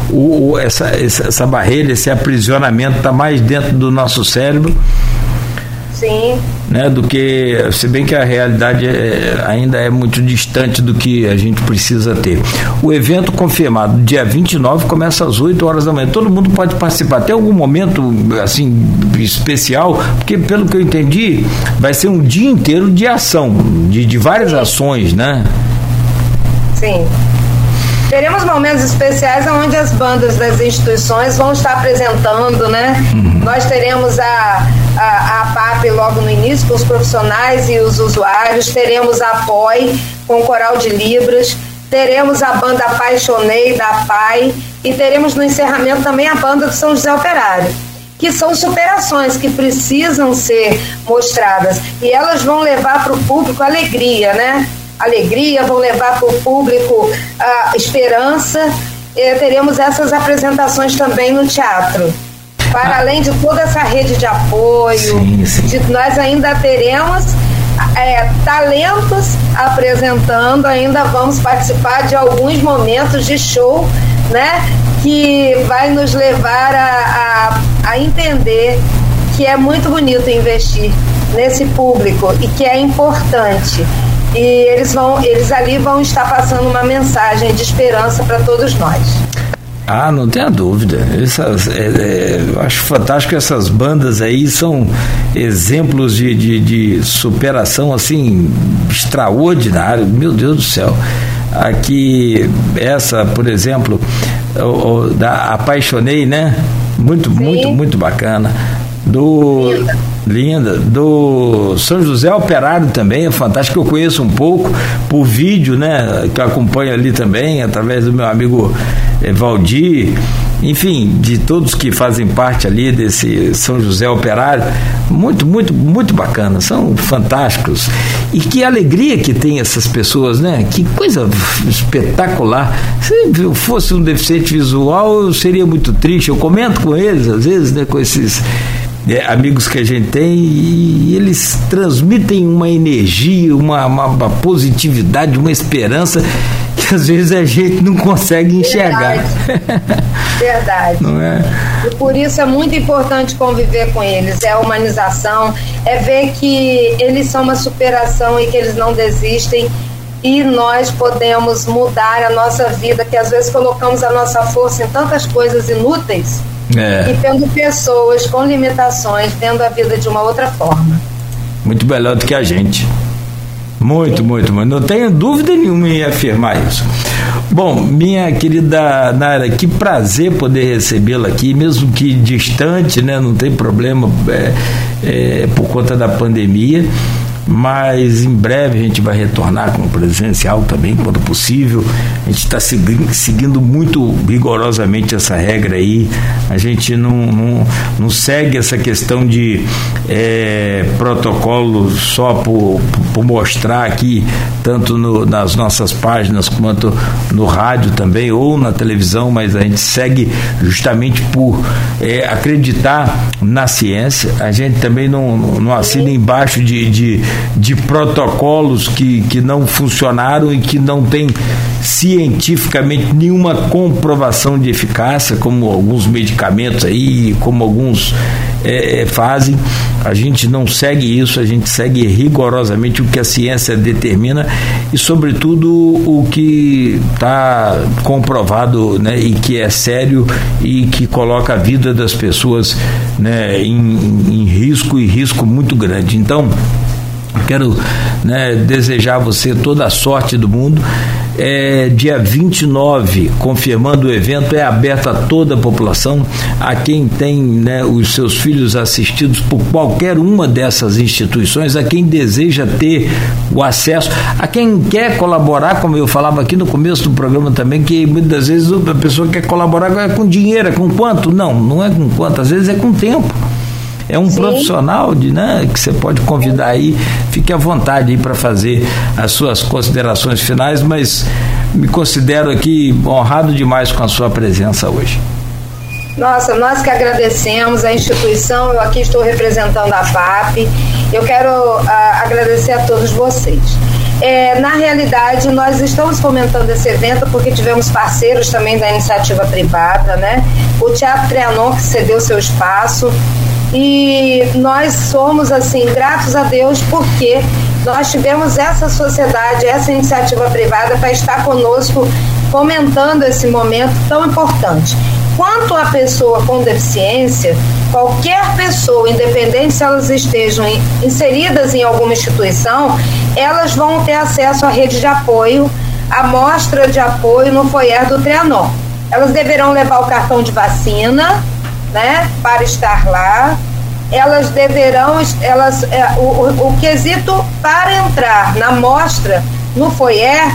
S2: O, o essa, essa barreira, esse aprisionamento está mais dentro do nosso cérebro
S3: Sim.
S2: Né, do que, se bem que a realidade é, ainda é muito distante do que a gente precisa ter. O evento confirmado, dia 29, começa às 8 horas da manhã. Todo mundo pode participar. Tem algum momento assim especial? Porque, pelo que eu entendi, vai ser um dia inteiro de ação, de, de várias ações, né?
S3: Sim. Teremos momentos especiais onde as bandas das instituições vão estar apresentando, né? Uhum. Nós teremos a, a, a PAP logo no início com os profissionais e os usuários, teremos a POI com o Coral de Libras, teremos a banda Apaixonei da Pai e teremos no encerramento também a banda do São José Operário, que são superações que precisam ser mostradas e elas vão levar para o público alegria, né? Alegria, vão levar para o público a esperança. E teremos essas apresentações também no teatro. Para ah. além de toda essa rede de apoio, sim, sim. De, nós ainda teremos é, talentos apresentando, ainda vamos participar de alguns momentos de show, né? Que vai nos levar a, a, a entender que é muito bonito investir nesse público e que é importante. E eles vão, eles ali vão estar passando uma mensagem de esperança para todos nós.
S2: Ah, não tenha dúvida. Essas, é, é, eu acho fantástico essas bandas aí são exemplos de, de, de superação assim extraordinário. Meu Deus do céu. Aqui, essa, por exemplo, o, o, da Apaixonei, né? Muito, Sim. muito, muito bacana. Do. Linda. Linda. Do São José Operário também, é fantástico. Eu conheço um pouco por vídeo, né? Que eu acompanho ali também, através do meu amigo Valdir, enfim, de todos que fazem parte ali desse São José Operário, muito, muito, muito bacana, são fantásticos. E que alegria que tem essas pessoas, né? Que coisa espetacular. Se eu fosse um deficiente visual, eu seria muito triste. Eu comento com eles, às vezes, né, com esses é, amigos que a gente tem e eles transmitem uma energia, uma, uma, uma positividade, uma esperança que às vezes a gente não consegue enxergar.
S3: Verdade. Verdade.
S2: Não é?
S3: E por isso é muito importante conviver com eles. É a humanização, é ver que eles são uma superação e que eles não desistem e nós podemos mudar a nossa vida, que às vezes colocamos a nossa força em tantas coisas inúteis é. e tendo pessoas com limitações vendo a vida de uma outra forma.
S2: Muito melhor do que a gente. Muito, muito, muito. Não tenho dúvida nenhuma em afirmar isso. Bom, minha querida Nara, que prazer poder recebê-la aqui, mesmo que distante, né? Não tem problema é, é, por conta da pandemia mas em breve a gente vai retornar com o presencial também, quando possível. A gente está seguindo, seguindo, muito rigorosamente essa regra aí. A gente não, não, não segue essa questão de é, protocolo só por, por mostrar aqui, tanto no, nas nossas páginas quanto no rádio também, ou na televisão, mas a gente segue justamente por é, acreditar na ciência. A gente também não, não assina embaixo de, de de protocolos que, que não funcionaram e que não tem cientificamente nenhuma comprovação de eficácia, como alguns medicamentos aí, como alguns é, é, fazem. A gente não segue isso, a gente segue rigorosamente o que a ciência determina e, sobretudo, o que está comprovado né, e que é sério e que coloca a vida das pessoas né, em, em risco e risco muito grande. Então, Quero né, desejar a você toda a sorte do mundo. É, dia 29, confirmando o evento, é aberto a toda a população, a quem tem né, os seus filhos assistidos por qualquer uma dessas instituições, a quem deseja ter o acesso, a quem quer colaborar, como eu falava aqui no começo do programa também, que muitas vezes a pessoa quer colaborar com dinheiro, é com quanto? Não, não é com quanto, às vezes é com tempo é um Sim. profissional de, né, que você pode convidar aí, fique à vontade aí para fazer as suas considerações finais, mas me considero aqui honrado demais com a sua presença hoje.
S3: Nossa, nós que agradecemos a instituição, eu aqui estou representando a FAP, eu quero uh, agradecer a todos vocês. É, na realidade, nós estamos fomentando esse evento porque tivemos parceiros também da iniciativa privada, né? O Teatro Trianon que cedeu seu espaço, e nós somos assim gratos a Deus porque nós tivemos essa sociedade, essa iniciativa privada para estar conosco fomentando esse momento tão importante. Quanto à pessoa com deficiência, qualquer pessoa, independente se elas estejam inseridas em alguma instituição, elas vão ter acesso à rede de apoio, à mostra de apoio no foyer do Trianon. Elas deverão levar o cartão de vacina, né, para estar lá. Elas deverão, elas, é, o, o, o quesito para entrar na mostra no foyer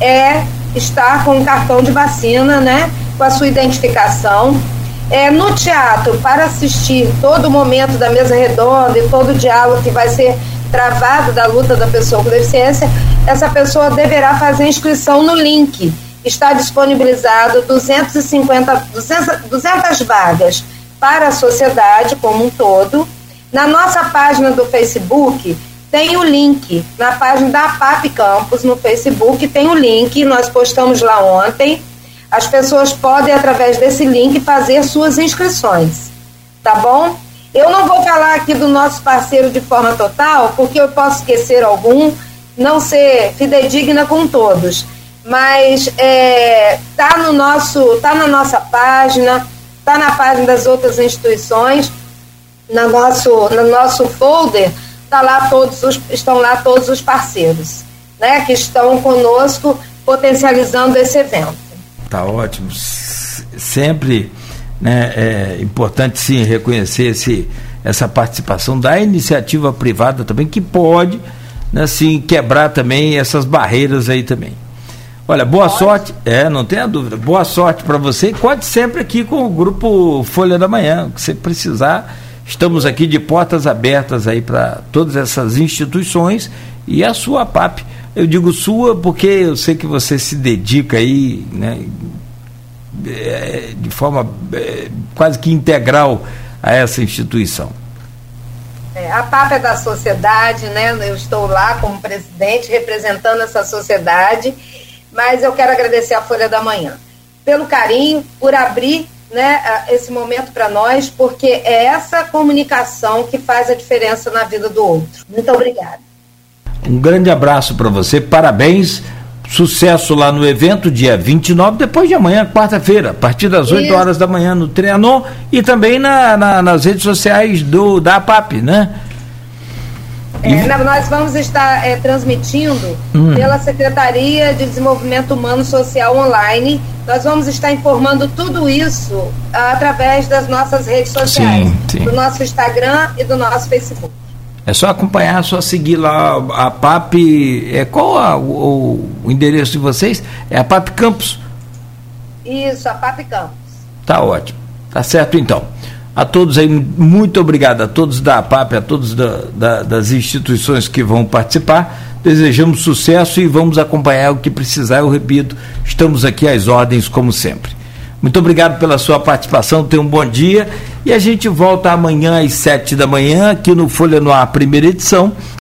S3: é estar com o cartão de vacina, né? Com a sua identificação. É, no teatro, para assistir todo o momento da mesa redonda e todo o diálogo que vai ser travado da luta da pessoa com deficiência, essa pessoa deverá fazer inscrição no link. Está disponibilizado 250, 200, 200 vagas para a sociedade como um todo. Na nossa página do Facebook, tem o link. Na página da PAP Campus, no Facebook, tem o link. Nós postamos lá ontem. As pessoas podem, através desse link, fazer suas inscrições. Tá bom? Eu não vou falar aqui do nosso parceiro de forma total, porque eu posso esquecer algum, não ser fidedigna com todos. Mas é, tá no nosso, tá na nossa página, tá na página das outras instituições, no nosso, no nosso folder tá lá todos os, estão lá todos os parceiros, né, que estão conosco potencializando esse evento.
S2: Tá ótimo. Sempre né, é importante sim reconhecer esse, essa participação da iniciativa privada também, que pode né, assim, quebrar também essas barreiras aí também. Olha, boa pode. sorte, é, não tenha dúvida, boa sorte para você e conte sempre aqui com o grupo Folha da Manhã, que você precisar, estamos aqui de portas abertas aí para todas essas instituições e a sua PAP. Eu digo sua porque eu sei que você se dedica aí, né, é, de forma é, quase que integral a essa instituição.
S3: É, a PAP é da sociedade, né? Eu estou lá como presidente representando essa sociedade, mas eu quero agradecer a Folha da Manhã pelo carinho, por abrir né, esse momento para nós, porque é essa comunicação que faz a diferença na vida do outro. Muito obrigada.
S2: Um grande abraço para você, parabéns Sucesso lá no evento, dia 29, depois de amanhã, quarta-feira, a partir das 8 Isso. horas da manhã no Trianon e também na, na, nas redes sociais do, da APAP, né?
S3: É, nós vamos estar é, transmitindo hum. pela Secretaria de Desenvolvimento Humano Social Online. Nós vamos estar informando tudo isso através das nossas redes sociais, sim, sim. do nosso Instagram e do nosso Facebook.
S2: É só acompanhar, só seguir lá a PAP. É, qual a, o, o, endereço de vocês? É a PAP Campus?
S3: Isso, a PAP Campus.
S2: Tá ótimo. Tá certo então. A todos aí, muito obrigado a todos da PAP, a todos da, da, das instituições que vão participar. Desejamos sucesso e vamos acompanhar o que precisar. Eu repito, estamos aqui às ordens, como sempre. Muito obrigado pela sua participação, tenha um bom dia e a gente volta amanhã às sete da manhã aqui no Folha no Ar, primeira edição,